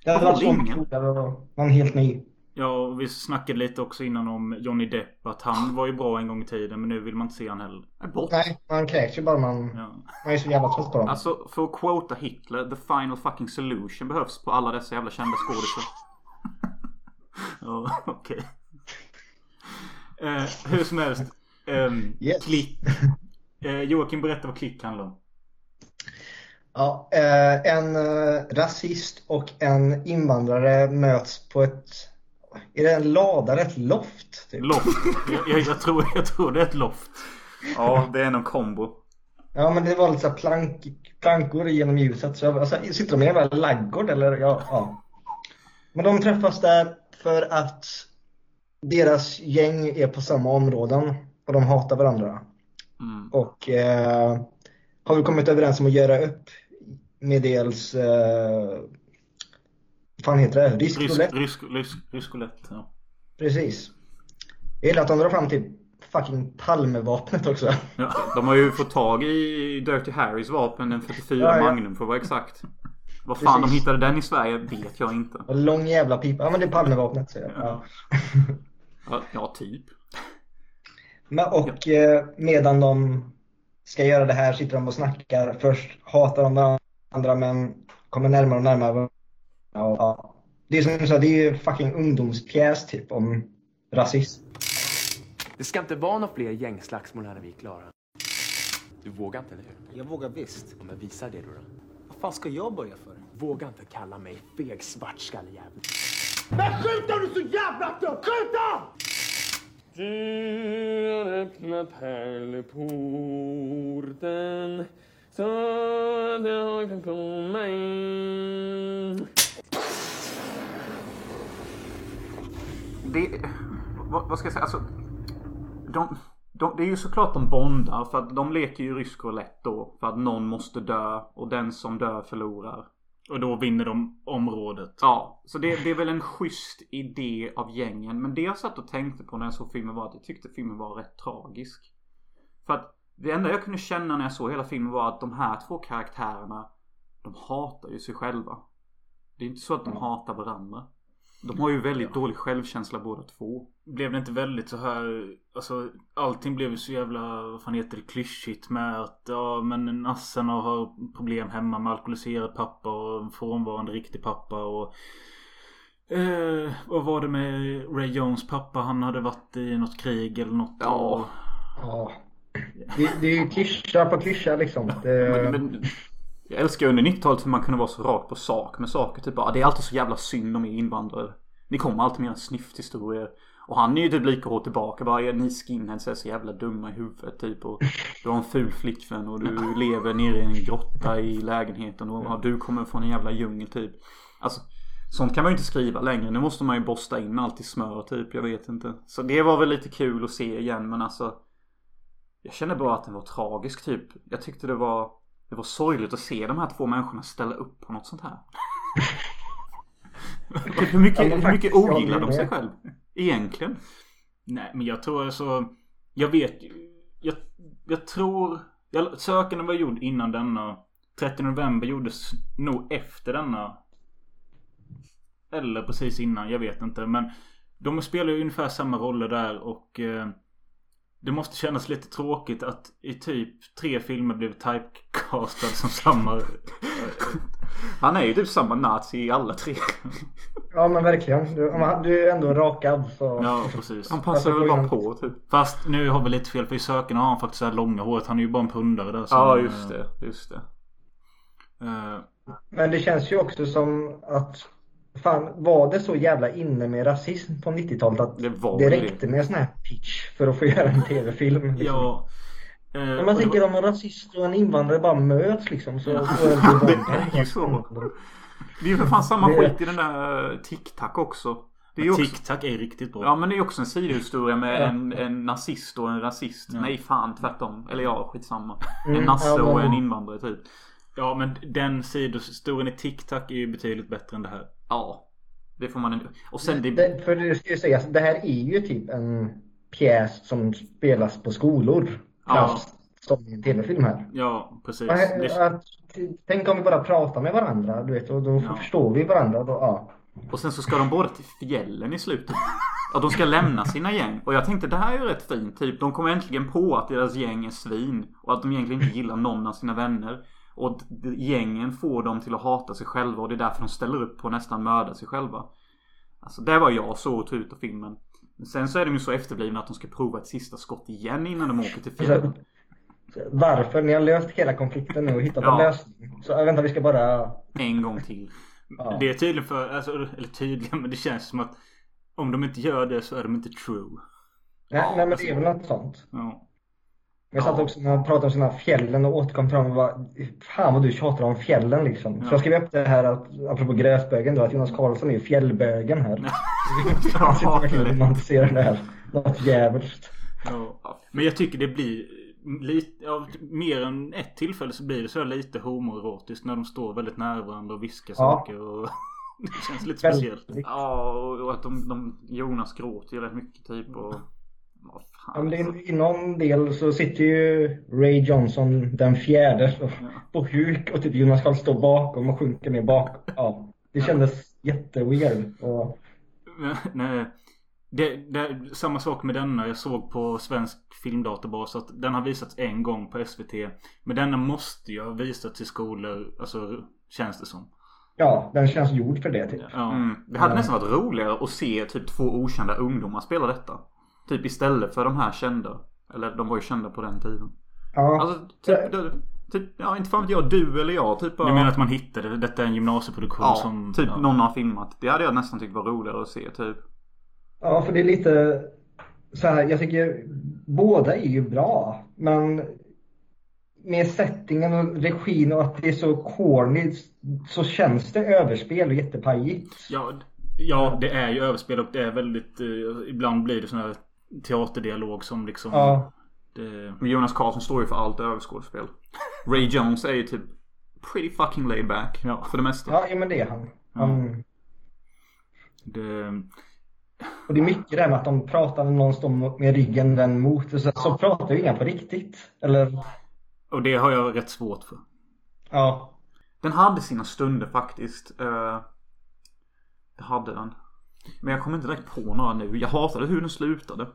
Det hade varit så ingen. mycket roligare och någon helt ny. ja och vi snackade lite också innan om Johnny Depp. Att han var ju bra en gång i tiden men nu vill man inte se han heller. Är bort. Nej, man kräks ju bara man, Ja. man är så jävla trött på dem. Alltså för att quota Hitler, the final fucking solution behövs på alla dessa jävla kända skådisar. Ja, okej. Eh, hur som helst. Um, Yes. Klick. Eh, Joakim berätta vad klick handlar om. Ja, eh, en eh, rasist och en invandrare möts på ett... Är det en lada eller ett loft? Typ? Loft. Jag, jag, jag, tror, jag tror det är ett loft. Ja, det är någon kombo. Ja, men det var lite så här plank, plankor genom ljuset. Så jag, alltså, sitter de i en jävla laggård eller? Ja, ja. Men de träffas där för att deras gäng är på samma områden och de hatar varandra. Mm. Och eh, har vi kommit överens om att göra upp med dels, eh, fan heter det? Rysk, roulette? rysk, rysk, rysk roulette. Ja. Precis. Jag gillar att de drar fram till fucking Palmevapnet också. Ja. De har ju fått tag i Dirty Harrys vapen, en 44 Ja, ja. Magnum för att vara exakt. Vad fan Precis. de hittade den i Sverige vet jag inte. Lång jävla pipa. Ja men det är Palmevapnet säger jag. Ja. Ja, Ja, typ. Men, och eh, medan de ska göra det här sitter de och snackar. Först hatar de varandra men kommer närmare och närmare. varandra. Ja, ja. Det är som du sa, det är ju fucking ungdomspjäs typ om rasism. Det ska inte vara några fler gängslagsmål här när vi är klara. Du vågar inte, eller hur? Jag vågar visst. Ja, men visa det då. då. Vad fan ska jag börja för? Våga inte kalla mig feg svartskallejävel. Men skjut då du så jävla dum! Skjut då! Du har öppnat pärleporten så att jag kan komma in. Det... Vad, vad ska jag säga? Alltså... De... De, det är ju såklart de bondar för att de leker ju rysk roulette då. För att någon måste dö och den som dör förlorar. Och då vinner de området. Ja, så det, det är väl en schysst idé av gängen. Men det jag satt och tänkte på när jag såg filmen var att jag tyckte filmen var rätt tragisk. För att det enda jag kunde känna när jag såg hela filmen var att de här två karaktärerna de hatar ju sig själva. Det är inte så att de hatar varandra. De har ju väldigt dålig självkänsla båda två. Blev det inte väldigt så här Alltså allting blev ju så jävla Vad fan heter det klyschigt med att Ja men Nassen har problem hemma med alkoholiserad pappa och en frånvarande riktig pappa och eh, Vad var det med Ray Jones pappa? Han hade varit i något krig eller något Ja. och, Ja. Det, det är ju klyscha på klyscha liksom. Det, Men, men, jag älskar under 90-talet hur man kunde vara så rakt på sak med saker. Typ bara, det är alltid så jävla synd om er invandrare. Ni kommer alltid med era snyfthistorier. Och han är ju typ lika hårt tillbaka. Bara, "Ja, ni skinheads är så jävla dumma i huvudet typ. Och du har en ful flickvän och du lever nere i en grotta i lägenheten. Och ja, du kommer från en jävla djungel typ. Alltså, sånt kan man ju inte skriva längre. Nu måste man ju borsta in allt i smör typ. Jag vet inte. Så det var väl lite kul att se igen men alltså. Jag känner bara att den var tragisk typ. Jag tyckte det var Det var sorgligt att se de här två människorna ställa upp på något sånt här. Typ, hur mycket, hur mycket ogillar de sig själv? Egentligen. Nej men jag tror alltså Jag vet ju jag, jag tror jag, Sökanden var gjord innan denna 30 november gjordes nog efter denna Eller precis innan, jag vet inte men De spelar ju ungefär samma roller där och eh, Det måste kännas lite tråkigt att i typ tre filmer blev typecastad som samma Han är ju typ samma nazi i alla tre. ja men verkligen. Du, du är ändå rakad så. Ja precis Han passar väl bara på typ. Fast nu har vi lite fel för i Sökanden har han faktiskt så här långa håret Han är ju bara en pundare där som, Ja just det, just det. eh, Men det känns ju också som att Fan, var det så jävla inne med rasism på 90-talet att Det var det räckte med en sån här pitch för att få göra en tv-film? Liksom. Ja. Eh, Om och man det tänker var- om en rasist och en invandrare bara möts liksom så Ja. får en till Det är ju så. Det är ju för fan samma Det- skit i den där Tic-Tac också. Det är ju också... Tic-tac är riktigt bra. Ja men det är ju också en sidohistoria med Ja. en, en nazist och en rasist. Ja. Nej fan tvärtom. Eller ja, skitsamma. Mm, En nasse ja, och en invandrare typ. Ja men den sidohistorien i Tic-Tac är ju betydligt bättre än det här. Ja. Det får man ändå. Och sen det... Det, för det ska ju sägas, det här är ju typ en pjäs som spelas på skolor. Ja. Som en tv-film här. Ja precis. Det, att, tänk om vi bara pratar med varandra, du vet, och då Ja. förstår vi varandra. Då, ja. Och sen så ska de båda till fjällen i slutet. Att de ska lämna sina gäng. Och jag tänkte det här är ju rätt fint. Typ de kommer äntligen på att deras gäng är svin. Och att de egentligen inte gillar någon av sina vänner. Och gängen får dem till att hata sig själva. Och det är därför de ställer upp på att nästan mörda sig själva. Alltså det var jag så ut av filmen. Men sen så är de ju så efterblivna att de ska prova ett sista skott igen innan de åker till fjällen. Alltså, varför? Ni har löst hela konflikten nu och hittat Ja. en lösning. Så äh, vänta, vi ska bara... En gång till. Ja. det är tydligen för, alltså, eller tydligen men det känns som att om de inte gör det så är de inte true. Nej, nej, men det är väl något sånt. Ja. Jag satt Ja. också när jag pratade om sådana fjällen och återkom till dem och bara Fan vad du tjatar om fjällen liksom. Så Ja. jag skrev upp det här att, apropå gräsbögen då, att Jonas Karlsson är ju fjällbögen här. Jag sitter verkligen och romantiserar det här. Något jävligt. Ja. Men jag tycker det blir lite, av mer än ett tillfälle så blir det så lite homoerotiskt när de står väldigt nära varandra och viskar Ja. saker och det känns lite speciellt. Ja och- och att de, de Jonas gråter ju rätt mycket typ och... Ja, men det alltså. är, I någon del så sitter ju Ray Johnson den fjärde Ja. på huk och typ Jonas Karlsson står bakom och sjunker ner bak. Ja, det kändes jätteweird. Och, Nej. Det, det, samma sak med denna. Jag såg på svensk filmdatabas att den har visats en gång på SVT. Men denna måste ju ha visats i skolor. Alltså känns det som. ja, den känns gjord för det typ. Ja. Mm. Det hade Ja. nästan varit roligare att se typ två okända ungdomar spela detta. Typ istället för de här kända. Eller de var ju kända på den tiden. Ja, Alltså typ, du, typ ja inte fan vet jag, du eller jag typ bara... Du menar att man hittade detta är en gymnasieproduktion Ja, som... typ ja. någon har filmat. Det hade jag nästan tyckt var roligare att se typ. ja, för det är lite så här, jag tycker båda är ju bra. Men med settingen och regin och att det är så corny så känns det överspel och jättepajigt. Ja, Ja, det är ju överspel och det är väldigt... eh, ibland blir det sån här teaterdialog som liksom... Ja. Det, Jonas Karlsson står ju för allt överskådespel. Ray Jones är ju typ pretty fucking laid back. Ja. För det mesta. Ja, ja, men det är han. han det, Och det är mycket det här med att de pratar när någon står med ryggen vänd mot. Och så, så pratar ju inga på riktigt. Eller, och det har jag rätt svårt för. ja. Den hade sina stunder faktiskt. Eh, det hade den. Men jag kommer inte direkt på några nu. Jag hatade hur den slutade.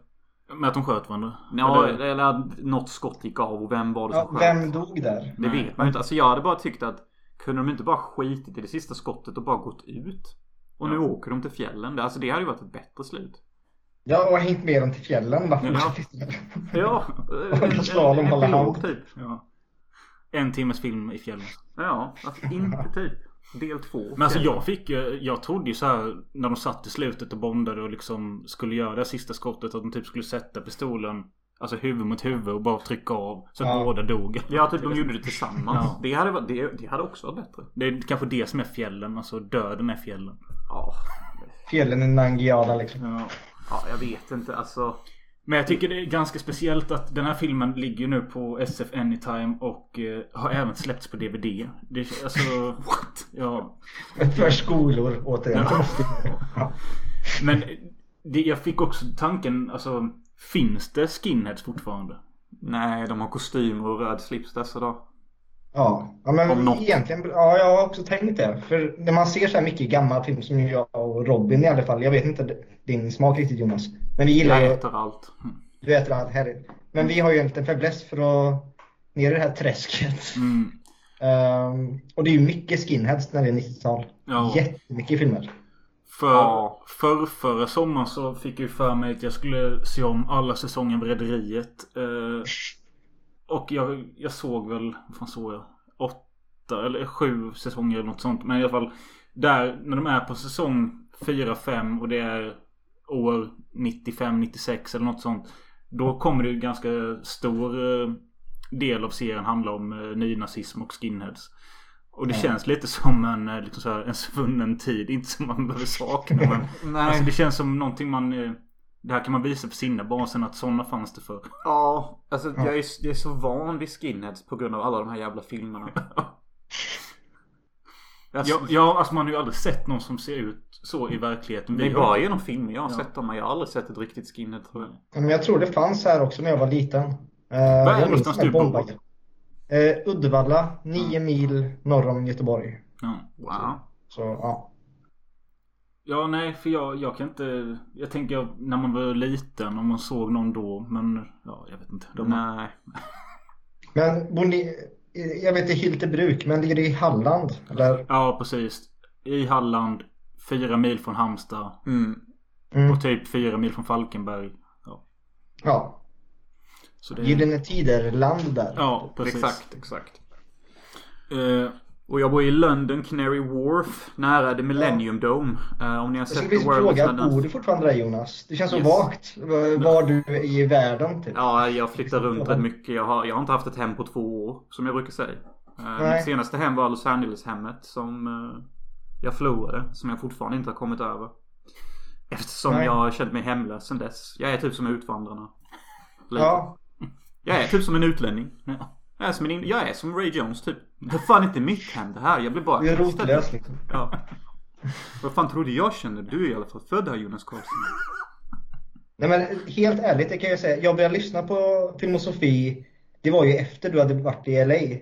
Med att de sköt varandra? Ja, Eller- eller att något skott gick av och vem var det som ja sköt? vem dog där? Det vet man ju inte. Alltså jag hade bara tyckt att kunde de inte bara skitit i det sista skottet och bara gått ut? Och nu åker de till fjällen. Det- Alltså det hade ju varit ett bättre slut. Jag har hängt med dem till fjällen. Varför? Ja. Och slår dem hålla epilog, hand. typ. Ja. En timmes film i fjällen. Ja, varför inte typ? Del två. Men alltså jag fick jag trodde ju så här när de satt i slutet och bondade och liksom skulle göra det sista skottet att de typ skulle sätta pistolen Alltså huvud mot huvud och bara trycka av så att Ja. båda dog. Ja, typ de gjorde det tillsammans. Ja. Det, hade, varit- det, det hade också varit bättre. Det är kanske det som är fjällen, alltså döden är fjällen. Ja. Fjällen i Nangiala liksom. Ja. Ja, jag vet inte. Alltså. Men jag tycker det är ganska speciellt att den här filmen ligger nu på SF Anytime och eh, har även släppts på DVD. Det, alltså, what? Ja. För skolor återigen. Ja. Men det, jag fick också tanken, alltså finns det skinheads fortfarande? Nej, de har kostymer och röd slips dessa dagar. Ja, ja men egentligen, ja jag har också tänkt det. För när man ser så här mycket gammal film som jag och Robin i alla fall. Jag vet inte din smak riktigt Jonas. Men vi gillar Jag ju, äter allt. du äter allt härligt. Men vi har ju en liten fäbless för att ner i det här träsket. Mm. Ehm, och det är ju mycket skinheads när det är 90-tal. Ja. Jättemycket filmer. För, Ja. för förra sommaren så fick jag ju för mig att jag skulle se om alla säsonger av Rederiet. Eh, och jag, jag såg väl, vad fan såg jag? Åtta eller sju säsonger eller något sånt. Men i alla fall där när de är på säsong 4-5 och det är år 95-96 eller något sånt. Då kommer det ju ganska stor eh, del av serien handla om eh, nynazism och skinheads. Och det Ja. känns lite som en, eh, liksom så här, en svunnen tid. Inte som man behöver sakna men Nej. Alltså det känns som någonting man Det här kan man visa för sina barn sen att sådana fanns det för. Ja, alltså Jag, är, jag är så van vid skinheads på grund av alla de här jävla filmerna. Alltså, Ja, ja alltså man har ju aldrig sett någon som ser ut så i verkligheten. det är har- bara genom filmer jag har Ja. sett dem. men Jag har aldrig sett ett riktigt skinhead tror jag. Men jag tror det fanns här också när jag var liten. Uh, Var är minns någonstans du bor? Eh, Uddevalla, nio mil norr om Göteborg. Ja. Wow. Så ja. Ja nej för jag, jag kan inte Jag tänker när man var liten om man såg någon då men ja jag vet inte. De, Nej. Men bor ni, jag vet i Hyltebruk, men ligger det i Halland? Eller? Ja precis. I Halland. Fyra mil från Halmstad. Mm. Mm. Och typ fyra mil från Falkenberg. Ja. Ja, Så det Gyllene Tider-land där. Ja precis. Exakt, exakt. Eh, Och jag bor i London, Canary Wharf. Nära The Millennium Dome. Eh, om ni har Jag sett The World Is Not bor du fortfarande där Jonas? Det känns så Yes. vagt. Var du är i världen typ. Ja, jag flyttar runt rätt mycket. Jag har, jag har inte haft ett hem på två år, som jag brukar säga. Nej. mitt senaste hem var Los Angeles-hemmet som eh, jag förlorade. Som jag fortfarande inte har kommit över. Eftersom Nej. jag har känt mig hemlös sen dess. Jag är typ som utvandrarna. Lite. Ja, Jag är typ som en utlänning. Jag är som, en jag är som Ray Jones typ. Det är fan inte mitt hem det här. Jag blir bara kastad. rotlös liksom. Ja. Vad fan trodde jag kände? Du är i alla fall född här Jonas Karlsson. Nej men helt ärligt, det kan jag säga. Jag började lyssna på Filmosofi. Det var ju efter du hade varit i LA.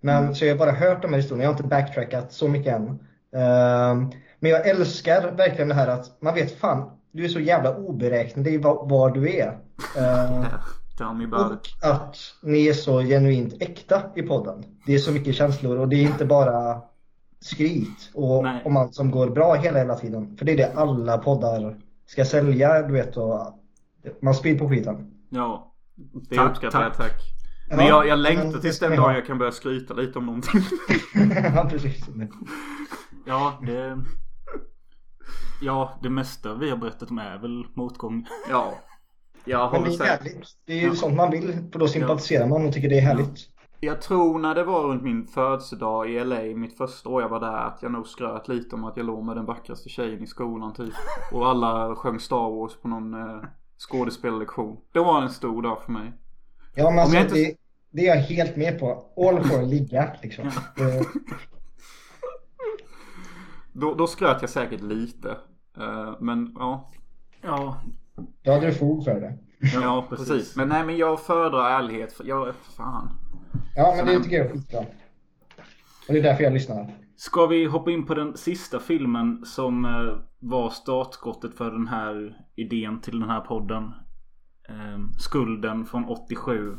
Men så jag har bara hört de här historierna. Jag har inte backtrackat så mycket än. Ehm, men jag älskar verkligen det här att man vet fan, du är så jävla oberäknelig var, var du är. Ehm, Tell me about it. och att ni är så genuint äkta i podden. Det är så mycket känslor och det är inte bara skryt och, Nej. om allt som går bra hela, hela tiden. För det är det alla poddar ska sälja, du vet. Och man spyr på skiten. ja. Det Tack, uppskattar jag, tack. tack. Ja, Men jag, jag längtar det tills den dagen jag kan börja skryta lite om någonting. ja, precis. Ja, det... Ja, det mesta vi har berättat om är väl motgång. Ja. Jag Men det är härligt. Det är ju sånt man vill, för då sympatiserar man och tycker det är härligt. Jag tror när det var runt min födelsedag i LA, mitt första år jag var där, att jag nog skröt lite om att jag låg med den vackraste tjejen i skolan typ. Och alla sjöng Star Wars på någon eh, skådespelarlektion. Det var en stor dag för mig. Ja, men alltså, inte- det, det är jag helt med på. All for ligga liksom. Det- Då, då skröt jag säkert lite. Eh, men ja. Ja, Då hade du fog för det. Ja, precis. Men nej, men jag föredrar ärlighet. För jag, fan. Ja, men det tycker jag är skitbra. Och det är därför jag lyssnar. Ska vi hoppa in på den sista filmen som eh, var startskottet för den här idén till den här podden? Eh, Skulden från 87.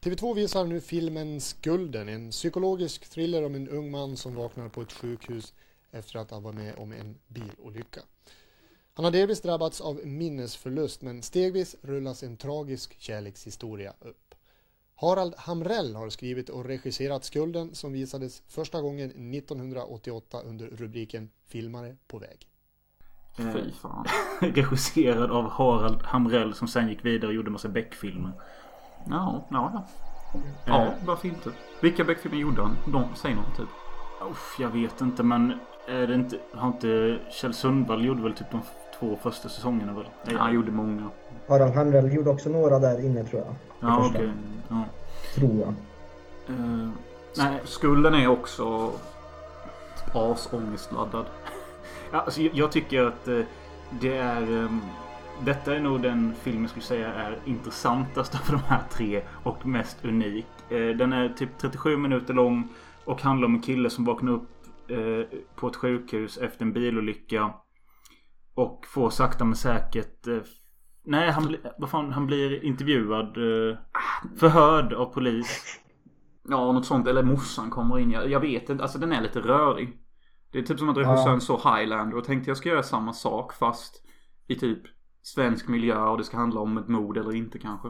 TV2 visar nu filmen Skulden, en psykologisk thriller om en ung man som vaknar på ett sjukhus efter att ha varit med om en bilolycka. Han har delvis drabbats av minnesförlust men stegvis rullas en tragisk kärlekshistoria upp. Harald Hamrell har skrivit och regisserat Skulden som visades första gången 1988 under rubriken Filmare på väg. Fy fan. Regisserad av Harald Hamrell som sen gick vidare och gjorde massa Beck-filmer. Ja, ja, ja. Ja, varför inte? Vilka Beck-filmer gjorde han? De, säg något typ. Uff, jag vet inte men är det inte, har inte Kjell Sundvall gjorde väl typ de två första säsongerna väl? Ja, han gjorde många. Harald Hamrell gjorde också några där inne tror jag. Ja okej. Ja. Tror jag. Eh, nej, Skulden är också asångestladdad. Ja, alltså, jag, tycker att eh, det är... ehm, detta är nog den film jag skulle säga är intressantast av de här tre och mest unik. Eh, den är typ 37 minuter lång och handlar om en kille som vaknar upp på ett sjukhus efter en bilolycka. Och får sakta men säkert... Eh, nej, han, blir- vad fan, han blir intervjuad. Eh, förhörd av polis. Ja, något sånt. Eller morsan kommer in. Jag, jag vet inte. Alltså den är lite rörig. Det är typ som att regissören såg Highlander och tänkte jag ska göra samma sak fast i typ svensk miljö och det ska handla om ett mord eller inte kanske.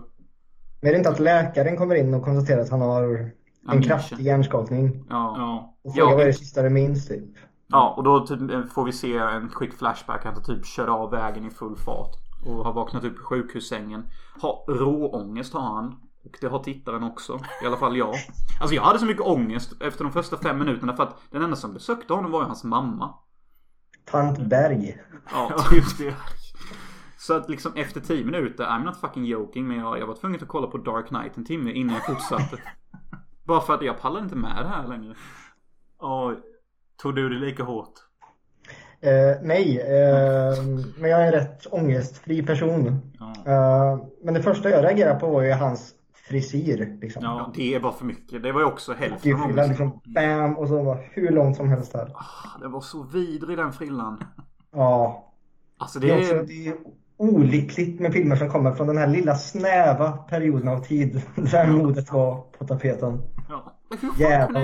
Men är det inte att läkaren kommer in och konstaterar att han har en Amnesia. kraftig hjärnskakning? Ja. Ja. Och frågar Ja. vad är det sista du minns typ? Ja, och då typ, eh, får vi se en quick flashback. Att han typ kör av vägen i full fart. Och har vaknat upp i sjukhussängen. Har råångest har han. Och det har tittaren också. I alla fall jag. Alltså jag hade så mycket ångest efter de första fem minuterna för att den enda som besökte honom var ju hans mamma. Tant Berg. Ja, typ det. Så att liksom efter 10 minuter, I'm not fucking joking, men jag, jag var tvungen att kolla på Dark Knight en timme innan jag fortsatte. Bara för att jag pallar inte med det här längre. Ja, tog du det lika hårt? Eh, nej, eh, men jag är en rätt ångestfri person. Ja. Eh, men det första jag reagerade på var ju hans frisyr. Liksom. Ja, det var för mycket. Det var ju också hälften av frillan, ångesten. liksom, bam, och så var hur långt som helst där. Det var så vidrig den frillan. Ja. Alltså Det det är, också, det är olyckligt med filmer som kommer från den här lilla snäva perioden av tid där modet var på tapeten. Ja. Jävlar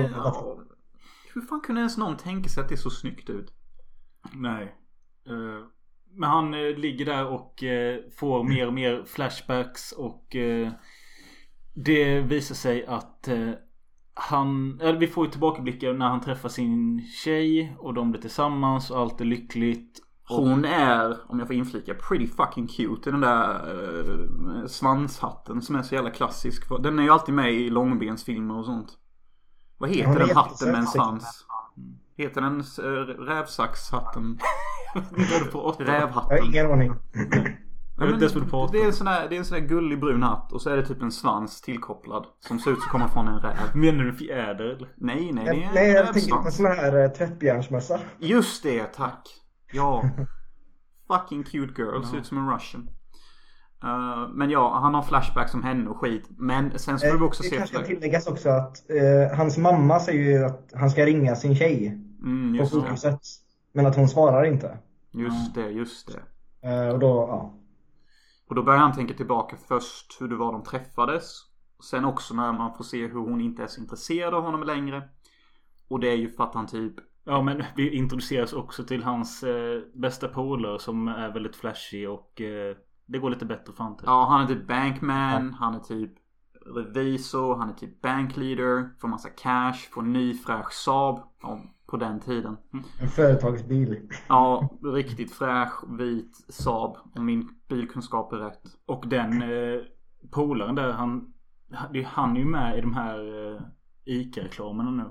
hur fan kunde ens någon tänka sig att det är så snyggt ut? Nej. Eh, men han eh, ligger där och eh, får mer och mer flashbacks och det visar sig att han, eller vi får ju tillbakablickar när han träffar sin tjej och de blir tillsammans och allt är lyckligt. Hon är, om jag får inflika, pretty fucking cute i den där svanshatten som är så jävla klassisk. Den är ju alltid med i långbensfilmer och sånt. Vad heter den hatten med en svans? Heter den uh, rävsaxhatten? om. Jag har Rävhatten. ingen aning. Vad du pratar det är en sån där, det är en sån där gullig brun hatt och så är det typ en svans tillkopplad. Som ser ut som kommer från en räv. Menar du en fjäder? Nej, nej, det är en Nej, jag tänker på en sån här eh, tvättbjörnsmössa. Just det, tack. Ja. Fucking cute girl. Ser ut som en russian. Eh, men ja, han har flashbacks om henne och skit. Men sen ska Eh, vi också det se... kanske ska tilläggas också att eh, hans mamma säger ju att han ska ringa sin tjej Mm, på just det. sjukhuset. Men att hon svarar inte. Just det, just det. Eh, och då, ja. Och då börjar han tänka tillbaka först hur det var de träffades. Sen också när man får se hur hon inte är så intresserad av honom längre. Och det är ju för att han typ... Ja men vi introduceras också till hans eh, bästa polare som är väldigt flashig och eh, det går lite bättre för han typ. Ja, han är typ bankman. Han är typ revisor. Han är typ bankleader. Får massa cash. Får ny fräsch Saab. Ja, på den tiden. En företagsbil. Ja, riktigt fräsch vit Saab. Om min bilkunskap är rätt. Och den eh, polaren där han Han är ju med i de här eh, ICA-reklamerna nu.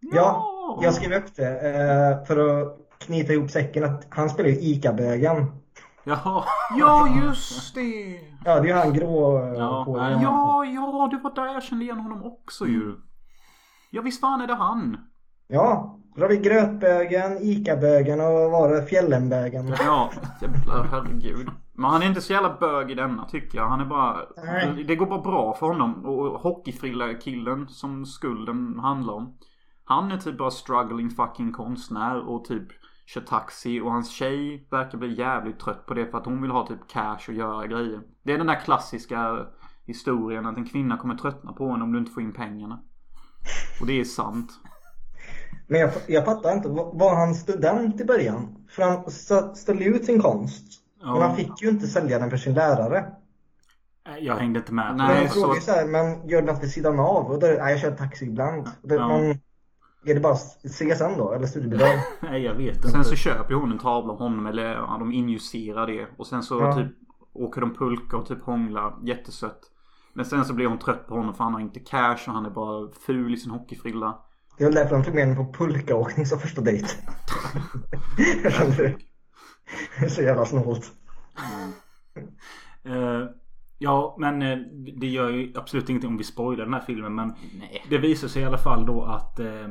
Ja, jag skrev upp det eh, för att knyta ihop säcken att han spelar ju ICA-bögen. Jaha. Ja, just det. Ja, det är han grå eh, Ja, på- nej, Ja, ja, det var där jag kände igen honom också ju. Ja, visst fan är det han. Ja, då har vi grötbögen, ICA-bögen och var det fjällenbögen. Ja, jävlar herregud. Men han är inte så jävla bög i denna tycker jag. Han är bara... Nej. Det går bara bra för honom. Och hockeyfrilla-killen som skulden handlar om. Han är typ bara struggling fucking konstnär och typ kör taxi och hans tjej verkar bli jävligt trött på det för att hon vill ha typ cash och göra grejer. Det är den där klassiska historien att en kvinna kommer tröttna på en om du inte får in pengarna. Och det är sant. Men jag, jag fattar inte, var han student i början? För han ställde ut sin konst. Men Ja. han fick ju inte sälja den för sin lärare. Jag hängde inte med. men Nej, jag så- så här, men gör något vid sidan av? Och då, nej, jag kör taxi ibland. Det, Ja. men, är det bara CSN då? Eller studiebidrag? Nej, jag vet inte. Sen så köper hon en tavla av honom eller ja, de injusterar det. Och sen så Ja. typ åker de pulka och typ hånglar. Jättesött. Men sen så blir hon trött på honom för han har inte cash och han är bara ful i sin hockeyfrilla. Det var därför de tog med henne på pulkaåkning som första dejt. Det. Är så jävla snålt. Eh, ja, men eh, det gör ju absolut ingenting om vi spoilar den här filmen. Men Nej. det visar sig i alla fall då att eh,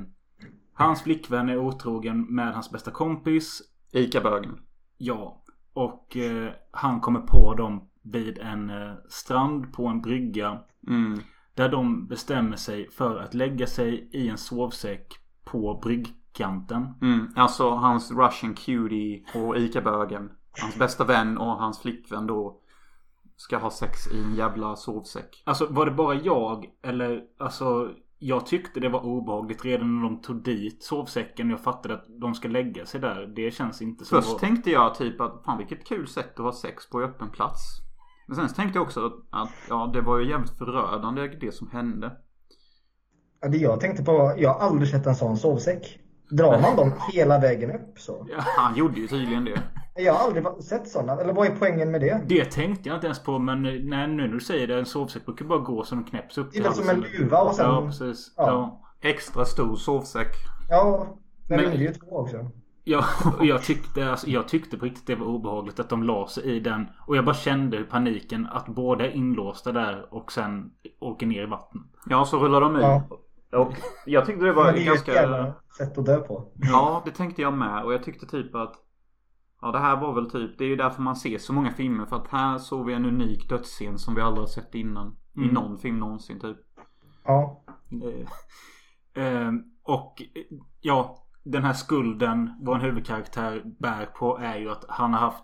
hans flickvän är otrogen med hans bästa kompis. Ica-bögen. Ja. Och eh, han kommer på dem vid en eh, strand på en brygga. Mm. Där de bestämmer sig för att lägga sig i en sovsäck på bryggkanten. Mm. Alltså hans Russian cutie och Ica-bögen. Hans bästa vän och hans flickvän då. Ska ha sex i en jävla sovsäck. Alltså var det bara jag eller alltså jag tyckte det var obehagligt redan när de tog dit sovsäcken. Jag fattade att de ska lägga sig där. Det känns inte så Först bra. tänkte jag typ att fan vilket kul sätt att ha sex på öppen plats. Men sen tänkte jag också att, att ja det var ju jävligt förödande det som hände. Ja, det jag tänkte på, jag har aldrig sett en sån sovsäck. Drar man dem hela vägen upp så? Han gjorde ju tydligen det. Jag har aldrig sett sådana. Eller vad är poängen med det? Det tänkte jag inte ens på men nej, nu när du säger det. En sovsäck brukar bara gå så den knäpps upp Det är som en luva och sen... Ja precis. Ja. Ja. Extra stor sovsäck. Ja, den Men- ringde ju två också. Ja, och jag tyckte, alltså, jag tyckte på riktigt det var obehagligt att de la sig i den. Och jag bara kände hur paniken att båda är inlåsta där och sen åker ner i vattnet. Ja så rullar de i. Ja. Och jag tyckte det var det är ju ett ganska... sätt att dö på. Ja, det tänkte jag med. Och jag tyckte typ att Ja, det här var väl typ Det är ju därför man ser så många filmer. För att här såg vi en unik dödsscen som vi aldrig har sett innan. I Mm. någon film någonsin typ. Ja. Eh, eh, och ja, den här skulden vår huvudkaraktär bär på är ju att han har haft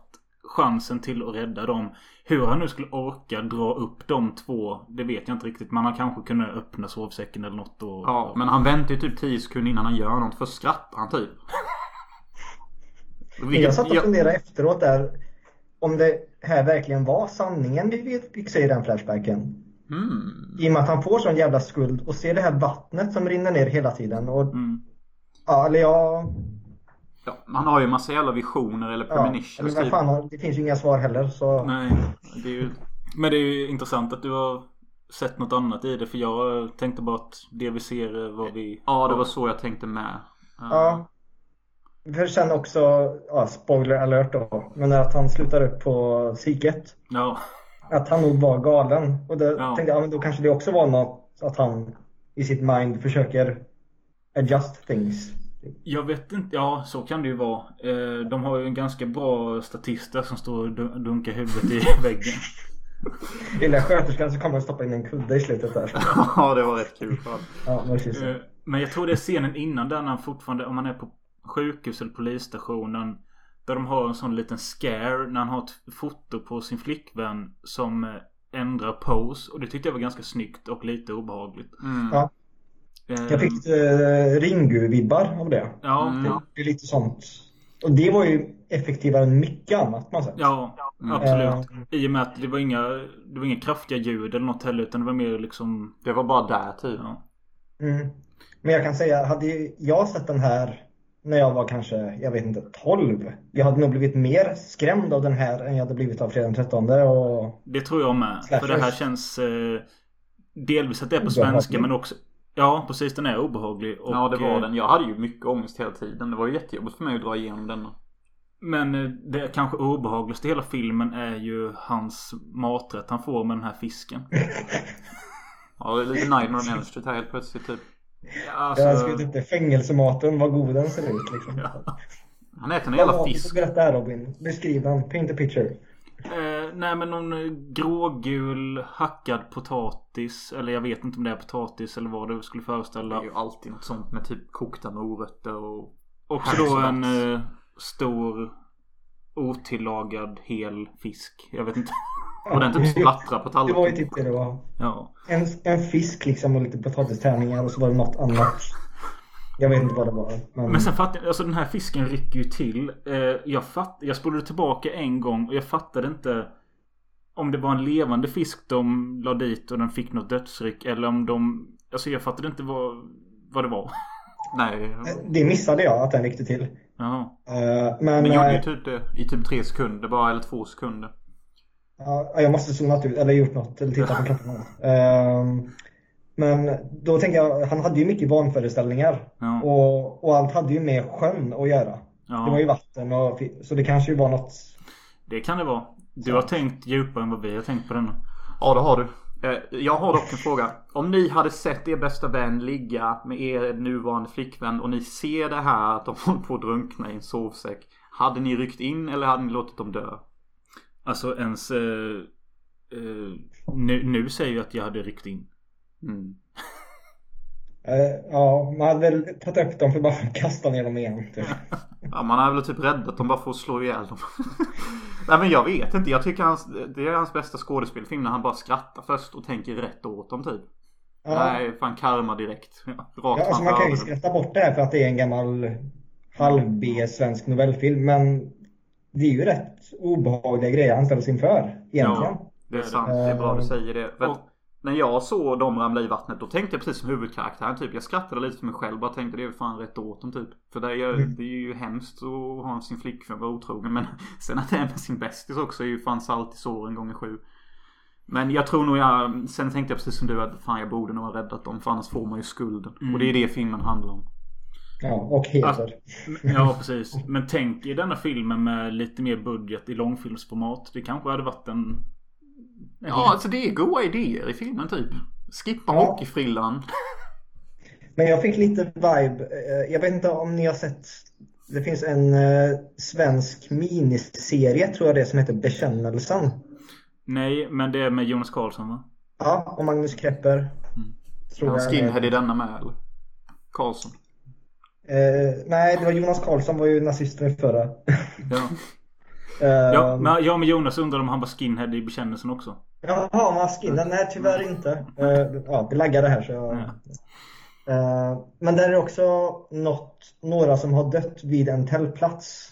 chansen till att rädda dem. Hur han nu skulle orka dra upp de två, det vet jag inte riktigt. Man har kanske kunnat öppna sovsäcken eller något och... Ja, men han väntar ju typ 10 sekunder innan han gör något. För skrattar han typ. Men jag satt och funderade efteråt där om det här verkligen var sanningen vi fick se i den flashbacken. Mm. I och med att han får sån jävla skuld och ser det här vattnet som rinner ner hela tiden. Och, Mm. Ja, eller ja... Ja, han har ju massa jävla visioner eller ja eller premonitions vad typ. fan, det finns ju inga svar heller så... Nej. Det är ju... Men det är ju intressant att du har sett något annat i det. För jag tänkte bara att det vi ser är vad vi... Ja, det var så jag tänkte med. Ja. För sen också, ja, spoiler alert då, men att han slutar upp på psyket. Ja. Att han nog var galen. Och då Ja. tänkte jag, ja, men då kanske det också var något att han i sitt mind försöker adjust things. Jag vet inte. Ja, så kan det ju vara. Eh, De har ju en ganska bra statister som står och dun- dunkar huvudet i väggen. Lilla sköterskan som kommer och stoppar in en kudde i slutet där. ja, det var rätt kul. Ja, precis. Eh, Men jag tror det är scenen innan där när han fortfarande, om han är på sjukhus eller polisstationen. Där de har en sån liten scare när han har ett foto på sin flickvän som eh, ändrar pose. Och det tyckte jag var ganska snyggt och lite obehagligt. Mm. Ja. Eh, Jag fick eh, Ringu-vibbar av det. Ja, Mm. ja. Det är lite sånt. Och det var ju effektivare än mycket annat man sett. Ja, Mm. absolut. I och med att det var inga, det var inga kraftiga ljud eller något heller. Utan det var mer liksom... Det var bara där typ. Ja. Mm. Men jag kan säga, hade jag sett den här när jag var kanske, jag vet inte, 12. Jag hade nog blivit mer skrämd av den här än jag hade blivit av fredag den 13 och Det tror jag med. Slashers. För det här känns... Eh, delvis att det är på svenska men också Ja, precis. Den är obehaglig. Och, ja det var eh, den. Jag hade ju mycket ångest hela tiden. Det var ju jättejobbigt för mig att dra igenom denna. Men eh, det kanske obehagligaste i hela filmen är ju hans maträtt han får med den här fisken. Ja det är lite Nightmare on Elm Street här helt plötsligt typ. Alltså, Jag skulle typ det fängelsematen, vad god den ser ut liksom. Han äter en Vad jävla det? fisk. Berätta här Robin. Beskriv den. Paint a picture. eh, nej men någon eh, grågul hackad potatis. Eller jag vet inte om det är potatis eller vad det skulle Det föreställa. är ju alltid något sånt med typ kokta morötter och... Också då en eh, stor otillagad hel fisk. Jag vet inte. Och den typ splattrar på Det var ju tallriken. typ det det var. Ja. En, en fisk liksom och lite potatistärningar och så var det något annat. Jag vet inte vad det var. Men, Men sen fattar jag, alltså den här fisken rycker ju till. Eh, jag fatt, jag spolade tillbaka en gång och jag fattade inte om det var en levande fisk de la dit och den fick något dödsryck eller om de... Alltså jag fattade inte vad, vad det var. Nej. det missade jag att den ryckte till. Jaha. Eh, men Den gjorde ju eh, typ det i typ tre sekunder bara, eller två sekunder. ja, jag måste zonat ut eller gjort något eller tittat på klockan. Uh, men då tänker jag, han hade ju mycket vanföreställningar. Ja. Och, och allt hade ju med sjön att göra. Ja. Det var ju vatten och så det kanske ju var något Det kan det vara. Du har tänkt djupare än vad vi har tänkt på denna. Ja det har du. Eh, Jag har dock en fråga. Om ni hade sett er bästa vän ligga med er nuvarande flickvän och ni ser det här att de håller på att drunkna i en sovsäck. Hade ni ryckt in eller hade ni låtit dem dö? Alltså ens... Eh, eh, nu, nu säger jag att jag hade ryckt in. Mm. Eh, ja, man hade väl tagit upp dem för att bara kasta ner dem igen. Typ. Ja man hade väl typ räddat dem bara för att slå ihjäl dem. Nej men jag vet inte. Jag tycker hans, det är hans bästa skådespelfilm när han bara skrattar först och tänker rätt åt dem typ. Ja. Nej fan karma direkt. Ja, Ja, alltså man kan ju skratta bort det här för att det är en gammal halv-B svensk novellfilm. Men det är ju rätt obehagliga grejer han ställs inför egentligen. Ja. Det är sant, det är bra du Eh, säger det. Att när jag såg dem ramla i vattnet då tänkte jag precis som huvudkaraktären typ. Jag skrattade lite för mig själv bara tänkte det är fan rätt åt dem typ. För det är, ju- Mm. det är ju hemskt att ha sin flickvän vara otrogen. Men sen att det är med sin bästis också är ju fan salt i såren gånger sju. Men jag tror nog jag, sen tänkte jag precis som du att fan jag borde nog ha räddat dem för annars får man ju skulden. Mm. Och det är det filmen handlar om. Ja, och heder. Ja precis. Men tänk i denna filmen med lite mer budget i långfilmsformat. Det kanske hade varit en... Ja alltså det är goda idéer i filmen typ. Skippa Ja. hockeyfrillan. Men jag fick lite vibe. eh, Jag vet inte om ni har sett. Det finns en eh, svensk miniserie tror jag det som heter Bekännelsen. Nej, men det är med Jonas Karlsson va? Ja, och Magnus Krepper. Tror Han skinhead i denna med eller? Karlsson. Eh, nej, det var Jonas Karlsson var ju nazisten i förra. Ja. Ja, men, ja, men Jonas undrade om han var skinhead i bekännelsen också. Jaha, maskin. Nej, tyvärr inte. Eh, ja, det laggade här så jag... Eh, men där är också något, några som har dött vid en tältplats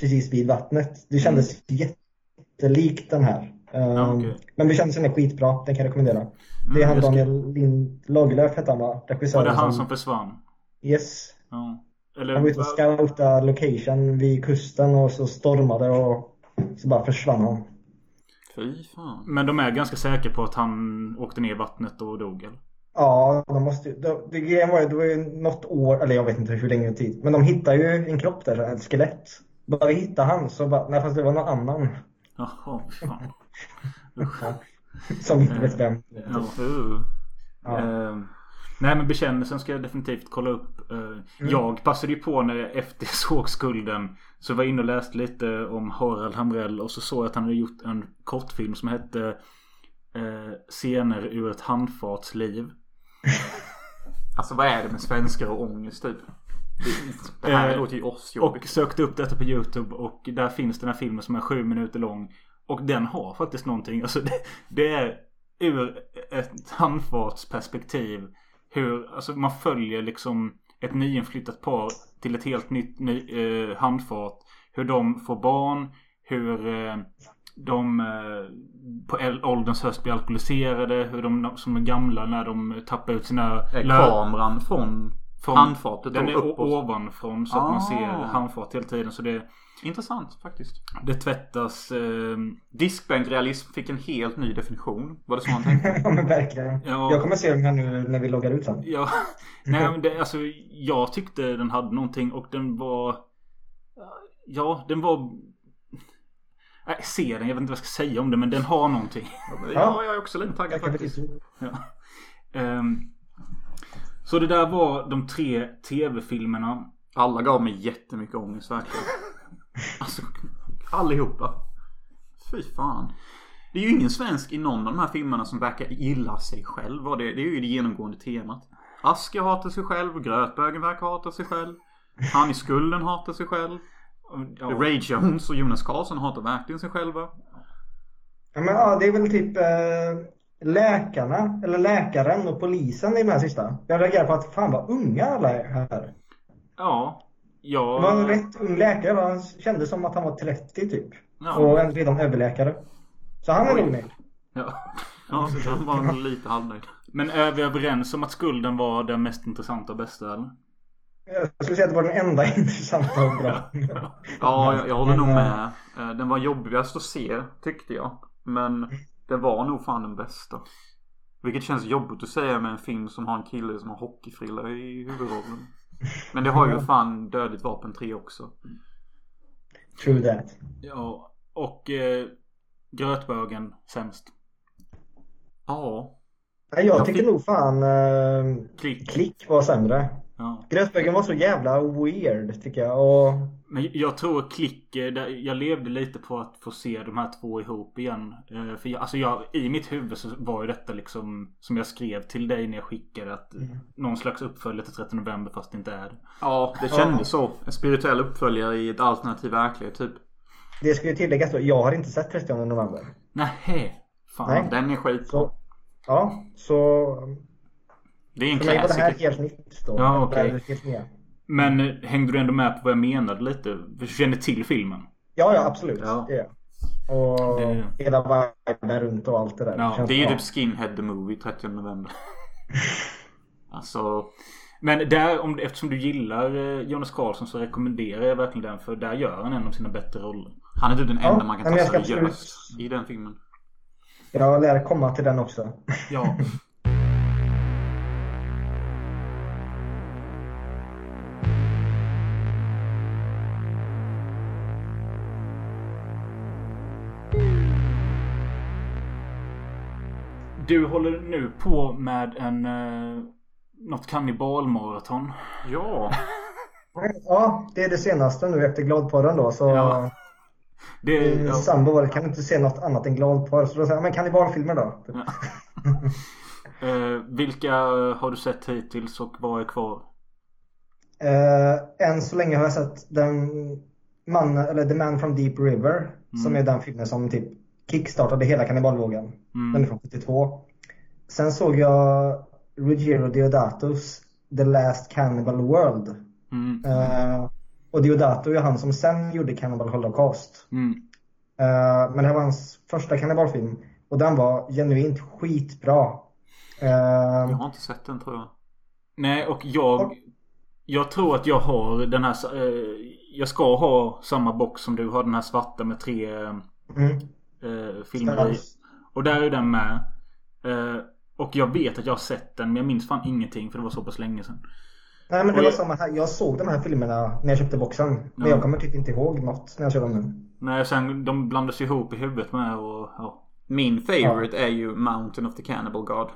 precis vid vattnet. Det kändes jättelikt den här. Eh, Mm. Ja, okej. Men bekännelsen är skitbra, den kan jag rekommendera. Det är han jag ska- Daniel Lind Lagerlöf hette han va? Var Regissören det han som försvann? Yes. Ja. Eller... Han var ute och scoutade location vid kusten och så stormade och så bara försvann han. Fy fan. Men de är ganska säkra på att han åkte ner i vattnet och dog eller? Ja, de måste ju... Det, grejen var ju, det var ju något år, eller jag vet inte hur länge tid. Men de hittade ju en kropp där, ett skelett. Bara vi hittade han så bara, nej fast det var någon annan. Jaha, fan. Som inte vet vem. Ja. Ja. Nej men bekännelsen ska jag definitivt kolla upp. Eh, Jag passade ju på när jag efter såg Skulden. Så var jag inne och läste lite om Harald Hamrell. Och så såg jag att han hade gjort en kortfilm som hette eh, Scener ur ett handfartsliv. Alltså vad är det med svenskar och ångest typ? Det, här Eh, låter ju asjobbigt. Och sökte upp detta på YouTube och där finns den här filmen som är sju minuter lång. Och den har faktiskt någonting. Alltså det, det är ur ett handfartsperspektiv. Hur, alltså man följer liksom ett nyinflyttat par till ett helt nytt ny, eh, handfart. Hur de får barn. Hur eh, de eh, på ålderns höst blir alkoholiserade. Hur de som är gamla när de tappar ut sina lö- kameran från Från, Handfatet Den då är uppåt. ovanifrån så att man Ah. ser handfat hela tiden. Så det, Intressant faktiskt. det tvättas... Eh, Diskbänkrealism fick en helt ny definition. Var det så han tänkte? Ja men verkligen. Ja. Jag kommer se den här nu när vi loggar ut sen. ja, nej men det, alltså jag tyckte den hade någonting och den var... Ja, den var... Nej, se den. Jag vet inte vad jag ska säga om det men den har någonting. ja, jag är också lite taggad faktiskt. Ja. Ehm, så det där var de tre tv-filmerna. Alla gav mig jättemycket ångest verkligen. Alltså, allihopa. Fy fan. Det är ju ingen svensk i någon av de här filmerna som verkar gilla sig själv. Det, det är ju det genomgående temat. Asker hatar sig själv, Grötbögen verkar hata sig själv. Han i skulden hatar sig själv. Ja. Ray Jones och Jonas Karlsson hatar verkligen sig själva. Ja, men, ja, det är väl typ eh, läkarna, eller läkaren och polisen i den här sista. Jag reagerar på att fan vad unga alla är här. Ja. Det var en Ja. rätt ung läkare. Han kändes som att han var 30 typ. Ja. Och en redan överläkare. Så han är nog nöjd. ja. Ja, så han var lite halvnöjd. Men är vi överens om att skulden var den mest intressanta och bästa eller? Jag skulle säga att det var den enda intressanta och bra. Ja, jag, jag håller nog med. Eh, Den var jobbigast att se, tyckte jag. Men det var nog fan den bästa. Vilket känns jobbigt att säga med en film som har en kille som har hockeyfrilla i huvudrollen. Men det har ju fan Dödligt vapen 3 också. True that. Ja. Och eh, Grötbögen sämst. Ja. Nej, jag Jag tyckte fick- nog fan eh, Klick. Klick var sämre. Ja. Var så jävla weird tycker jag. Och Men jag tror klick, eh, jag levde lite på att få se de här två ihop igen. Eh, För jag, alltså jag, i mitt huvud så var ju detta liksom som jag skrev till dig när jag skickade att Mm. någon slags uppföljare till 13 november fast det inte är det. Ja, det kändes så. En spirituell uppföljare i ett alternativ verklighet typ. det ska ju tilläggas då, jag har inte sett 30 november. Nähä. Fan. Nej. Den är skitbra. Så, ja, så Det är en för mig var det här helt nytt då. Ja, nya. Men hängde du ändå med på vad jag menade lite? För du kände till filmen? Ja, ja absolut. Ja. Det. Och Det- hela viben runt och allt det där. Ja, Känns Det är ju typ Skinhead the Movie 30 november. Alltså, Men där, om, eftersom du gillar eh, Jonas Karlsson så rekommenderar jag verkligen den för där gör han en av sina bättre roller. han är typ den Ja, enda man kan ta seriöst i den filmen. Jag lär komma till den också. Ja. Du håller nu på med en... Eh, något kannibalmaraton. Ja. Ja, det är det senaste nu efter gladporren då. Så Ja. Det, ja, sambo var, kan inte se något annat än gladporr. Så då sa jag, men kannibalfilmer då? Typ. eh, vilka har du sett hittills och vad är kvar? Eh, än så länge har jag sett den man, eller The Man from Deep River. Som är den filmen som typ kickstartade hela kannibalvågen. Mm. Den är från 72. Sen såg jag Ruggiero Deodatos The Last Cannibal World. Mm. Eh, och Deodato är han som sen gjorde Cannibal Holocaust. Mm. Eh, men det här var hans första kannibalfilm. Och den var genuint skitbra. Eh, Jag har inte sett den tror jag. Nej, och jag... Jag tror att jag har den här... Jag ska ha samma box som du har. Den här svarta med tre mm. Eh, filmer. Och där är den med. Eh, och jag vet att jag har sett den men jag minns fan ingenting för det var så pass länge sedan. Nej men det Och var jag- samma här. Jag såg de här filmerna när jag köpte boxen. Men Ja. jag kommer typ inte ihåg något när jag såg dem nu. Nej, sen de blandas ihop i huvudet med och ja. Min favorite är ju Mountain of the Cannibal God.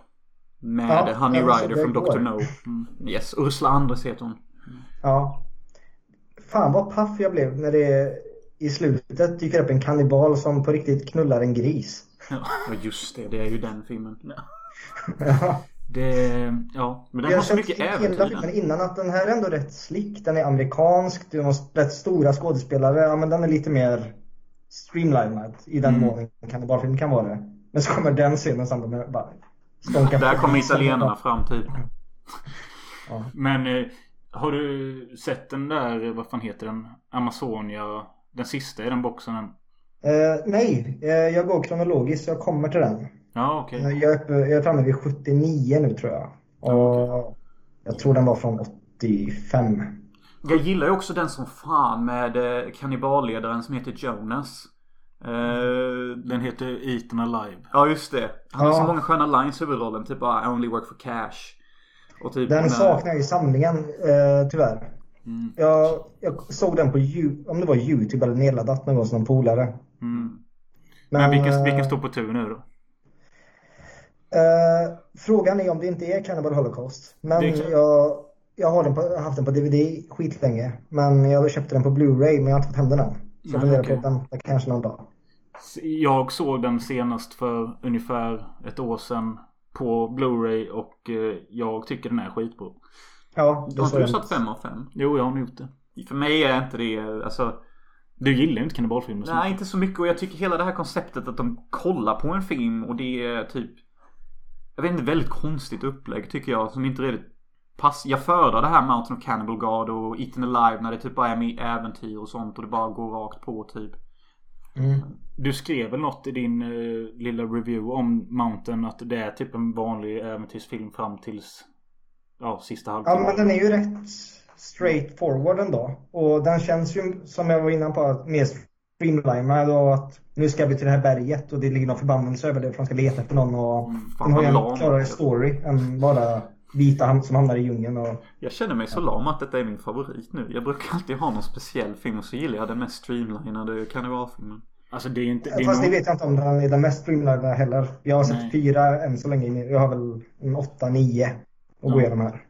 Med Ja, Honey Rider från. Dr. No. Mm. Yes, Ursula Andres heter hon. Ja. Fan vad paff jag blev när det i slutet dyker upp en kannibal som på riktigt knullar en gris. Ja just det, det är ju den filmen. Ja. Det... Ja. Men den Jag har så har mycket äventyr den. innan att den här är ändå rätt slick. Den är amerikansk, det är rätt stora skådespelare. Ja men den är lite mer streamlinad i den Mm. mån en kannibalfilm kan vara det. Men så kommer den scenen samtidigt med bara stånka Där kommer italienarna fram typ. Men eh, har du sett den där, vad fan heter den? Amazonia. Den sista i den boxen. än? Eh, nej, eh, jag går kronologiskt jag kommer till den. Ja, okej. Eh, Jag är, uppe, jag är framme vid 79 nu tror jag. Och jag tror den var från 85. Jag gillar ju också den som fan med kanniballedaren som heter Jonas. Den heter Eaten Alive. Ja just det. Han har så många sköna lines i huvudrollen. Typ bara I only work for cash. Typ Den saknar jag i samlingen tyvärr. Mm. Jag, jag såg den på om det var Youtube eller nedladdat någon gång som polare. Mm. Men, Men vilken, eh, vilken står på tur nu då? Eh, frågan är om det inte är Cannibal Holocaust. Men jag, jag har, den på, haft den på DVD skitlänge. Men jag köpte den på Blu-ray men jag har inte fått hem den än. Så jag funderar okej. på att vänta kanske någon dag. Jag såg den senast för ungefär ett år sedan på Blu-ray och eh, jag tycker den är skitbra. Ja, Har det inte såg du jag. satt 5 av 5? Jo, jag har nog gjort det. För mig är inte det, alltså Du gillar ju inte kannibalfilmer så Nej, mycket. inte så mycket. Och jag tycker hela det här konceptet att de kollar på en film och det är typ Jag vet inte, väldigt konstigt upplägg tycker jag som inte riktigt pass. Jag föredrar det här Mountain of Cannibal God och Eaten Alive när det typ bara är med äventyr och sånt och det bara går rakt på typ. Mm. Du skrev väl något i din eh, lilla review om Mountain att det är typ en vanlig äventyrsfilm fram tills ja, sista Ja halvtimmen. men den är ju rätt straight forward ändå. Och den känns ju som jag var inne på mer streamlinad och att nu ska vi till det här berget och det ligger någon förbannelse över det för de ska leta efter någon och fan, den har ju en klarare story än bara vita som hamnar i djungeln och Jag känner mig så lam att detta är min favorit nu. Jag brukar alltid ha någon speciell film och så gillar jag den mest streamlinade karnevalfilmen. Alltså det är inte... Det är Fast det nog- vet jag inte om den är den mest streamlinade heller. Jag har sett Nej. fyra än så länge. Jag har väl en åtta, nio att gå Ja. igenom här.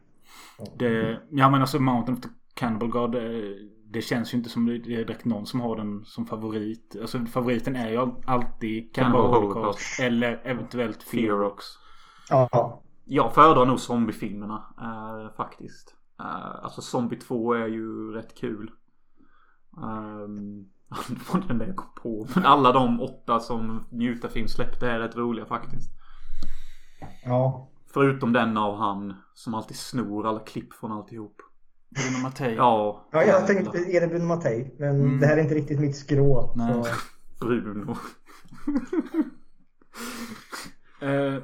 Det, ja men alltså Mountain of the Cannibal God det, det känns ju inte som det är direkt någon som har den som favorit. Alltså favoriten är ju al- alltid Cannibal Cannibal Holocaust. Holocaust. Eller eventuellt Fearox. Ja. Jag föredrar nog zombiefilmerna eh, faktiskt. Eh, alltså Zombie 2 är ju rätt kul. Um, det var den där jag kom på. Men alla de åtta som Njuta-film släppte är rätt roliga faktiskt. Ja. Förutom den av han som alltid snor alla klipp från alltihop. Bruno Mattei. Ja. Ja, jag tänkte, är det Bruno Mattei? Men Mm. det här är inte riktigt mitt skrå. Nej. Så. Bruno. Eh,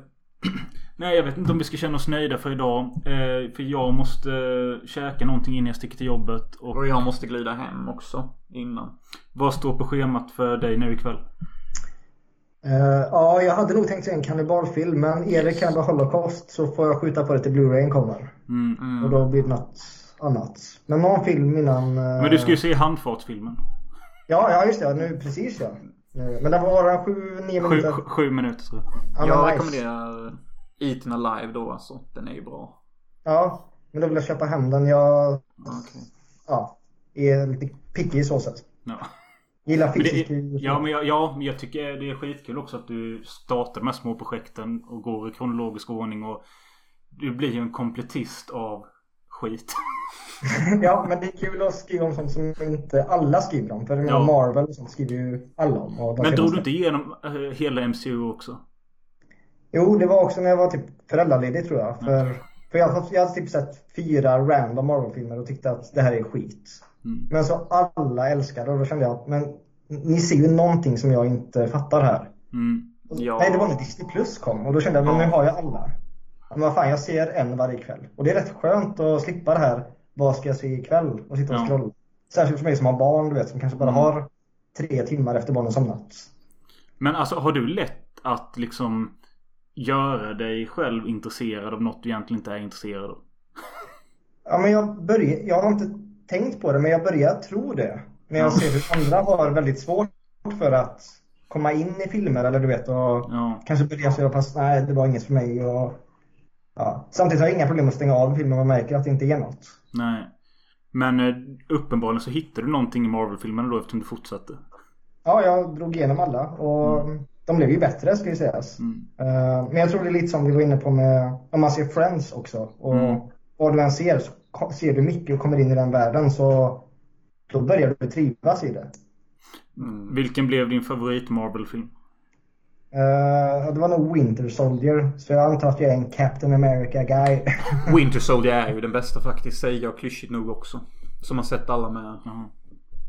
nej jag vet inte om vi ska känna oss nöjda för idag. Eh, för jag måste eh, käka någonting innan jag sticker till jobbet. Och Och jag måste glida hem också innan. vad står på schemat för dig nu ikväll? Eh, ja, jag hade nog tänkt se en kannibalfilm, men är det Cannibal Holocaust så får jag skjuta på det till Blu-rayen kommer. Mm. Och då blir det något annat. Men någon film innan... eh, Men du ska ju se handfartsfilmen. Ja, ja just det. Nu precis ja. Eh, Men den var sju, nio Sju, minuter. sju, sju minuter tror jag. Jag nice. rekommenderar Eaten Alive då alltså. Den är ju bra. Ja, men då vill jag köpa hem den. Jag Okej. ja, är lite picky så sätt. Ja. Gillar är- ja, men jag, ja, men jag tycker det är skitkul också att du startar de här små projekten och går i kronologisk ordning och du blir ju en kompletist av skit. ja, men det är kul att skriva om sånt som inte alla skriver om. För Ja. Marvel och sånt skriver ju alla om. Men drog du inte igenom eh, hela MCU också? Jo, det var också när jag var typ föräldraledig tror jag. För, för jag, har- jag hade typ sett fyra random Marvel-filmer och tyckte att det här är skit. Mm. Men så alla älskade och då kände jag, men ni ser ju någonting som jag inte fattar här. Mm. Ja. Nej, det var när Disney Plus kom och då kände jag, men nu har jag alla. Men vad fan, jag ser en varje kväll. Och det är rätt skönt att slippa det här, vad ska jag se ikväll? Och sitta och Ja. scrolla. Särskilt för mig som har barn, du vet, som kanske bara Mm. har tre timmar efter barnen somnat. Men alltså har du lätt att liksom göra dig själv intresserad av något du egentligen inte är intresserad av? Ja, men jag börjar, jag har inte tänkt på det, men jag börjar tro det. När jag Ja. ser hur andra har väldigt svårt för att komma in i filmer eller du vet och Ja. kanske börja så pass, nej det var inget för mig och ja. Samtidigt har jag inga problem att stänga av filmen jag märker att det inte är något. Nej. Men eh, uppenbarligen så hittade du någonting i Marvel-filmerna då eftersom du fortsatte. Ja, jag drog igenom alla och de blev ju bättre ska ju sägas. Mm. Eh, Men jag tror det är lite som vi var inne på med, om man ser Friends också. Och Mm. vad du än ser, så ser du mycket och kommer in i den världen så då börjar du trivas i det. Mm. Vilken blev din favorit Marvel-film? Eh, det var nog Winter Soldier. Så jag antar att jag är en Captain America guy. Winter Soldier är ju den bästa faktiskt. Säger jag klyschigt nog också. Som har sett alla med. Jaha.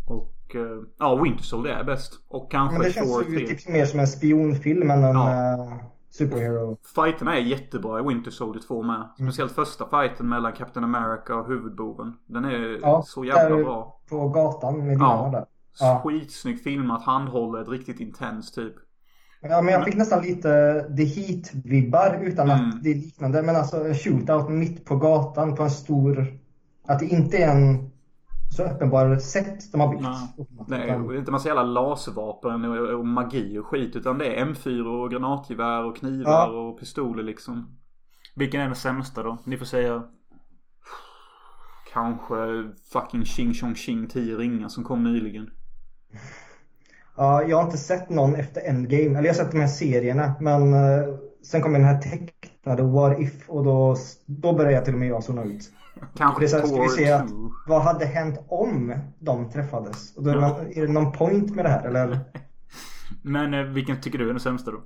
Och eh, ja, Winter Soldier är bäst. Och kanske Men det känns Thor ju 3. typ mer som en spionfilm än en Ja. eh, superhero. Fighterna är jättebra i Winter Soldier 2 med. Speciellt första fighten mellan Captain America och huvudboven. Den är Ja, så jävla där bra. På gatan med Ja. där. Ja. Skitsnyggt filmat, handhållet, riktigt intens typ. Ja, men jag fick nästan lite The Heat-vibbar utan Mm. att det är liknande. Men alltså en shootout mitt på gatan på en stor... Att det inte är en så uppenbar sätt de har byggt. Det är inte massa jävla laservapen och, och magi och skit. Utan det är M4 och granatgevär och knivar Ja. och pistoler liksom. Vilken är den sämsta då? Ni får säga. Kanske fucking Ching Chong Ching 10 ringar som kom nyligen. Ja, jag har inte sett någon efter Endgame. Eller jag har sett de här serierna. Men eh, sen kom den här tecknade What If och då, då började jag till och med jag zona ut. Kanske det så ska vi se att, 2. vad hade hänt om de träffades? Och då är, det någon, är det någon point med det här eller? Men eh, vilken tycker du är den sämsta då?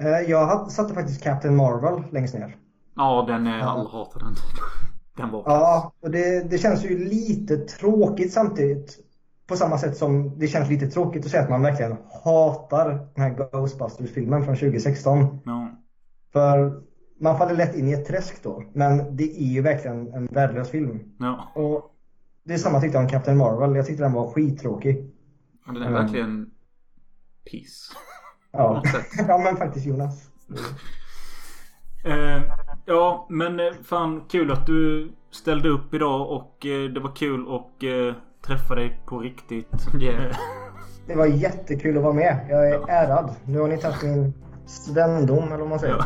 Eh, jag satte faktiskt Captain Marvel längst ner. Ja, den är... Ja. Alla hatar den. Den var Ja, och det, det känns ju lite tråkigt samtidigt. På samma sätt som det känns lite tråkigt att säga att man verkligen hatar den här Ghostbusters-filmen från 2016. Ja. För man faller lätt in i ett träsk då. Men det är ju verkligen en värdelös film. Ja. Och det är samma tyckte jag om Captain Marvel. Jag tyckte den var skittråkig. Ja, Den är Mm. verkligen piss. Ja, ja men faktiskt Jonas. Eh, ja, men eh, fan kul att du ställde upp idag och eh, det var kul att eh, träffa dig på riktigt. Yeah. Det var jättekul att vara med. Jag är ärad. Nu har ni tagit min svendom eller vad man säger.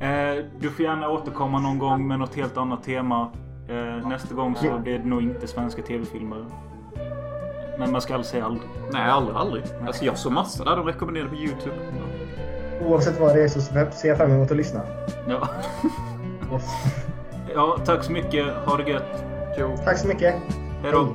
Eh, du får gärna återkomma någon gång med något helt annat tema. Eh, nästa gång så blir det nog inte svenska tv-filmer. Men man ska aldrig säga aldrig. Nej, aldrig, aldrig. Alltså jag såg massa där de rekommenderade på YouTube. Oavsett vad det är så ser jag fram emot att lyssna. Ja. Yes. ja, tack så mycket. Ha det gött. Jo. Tack så mycket. Hej då.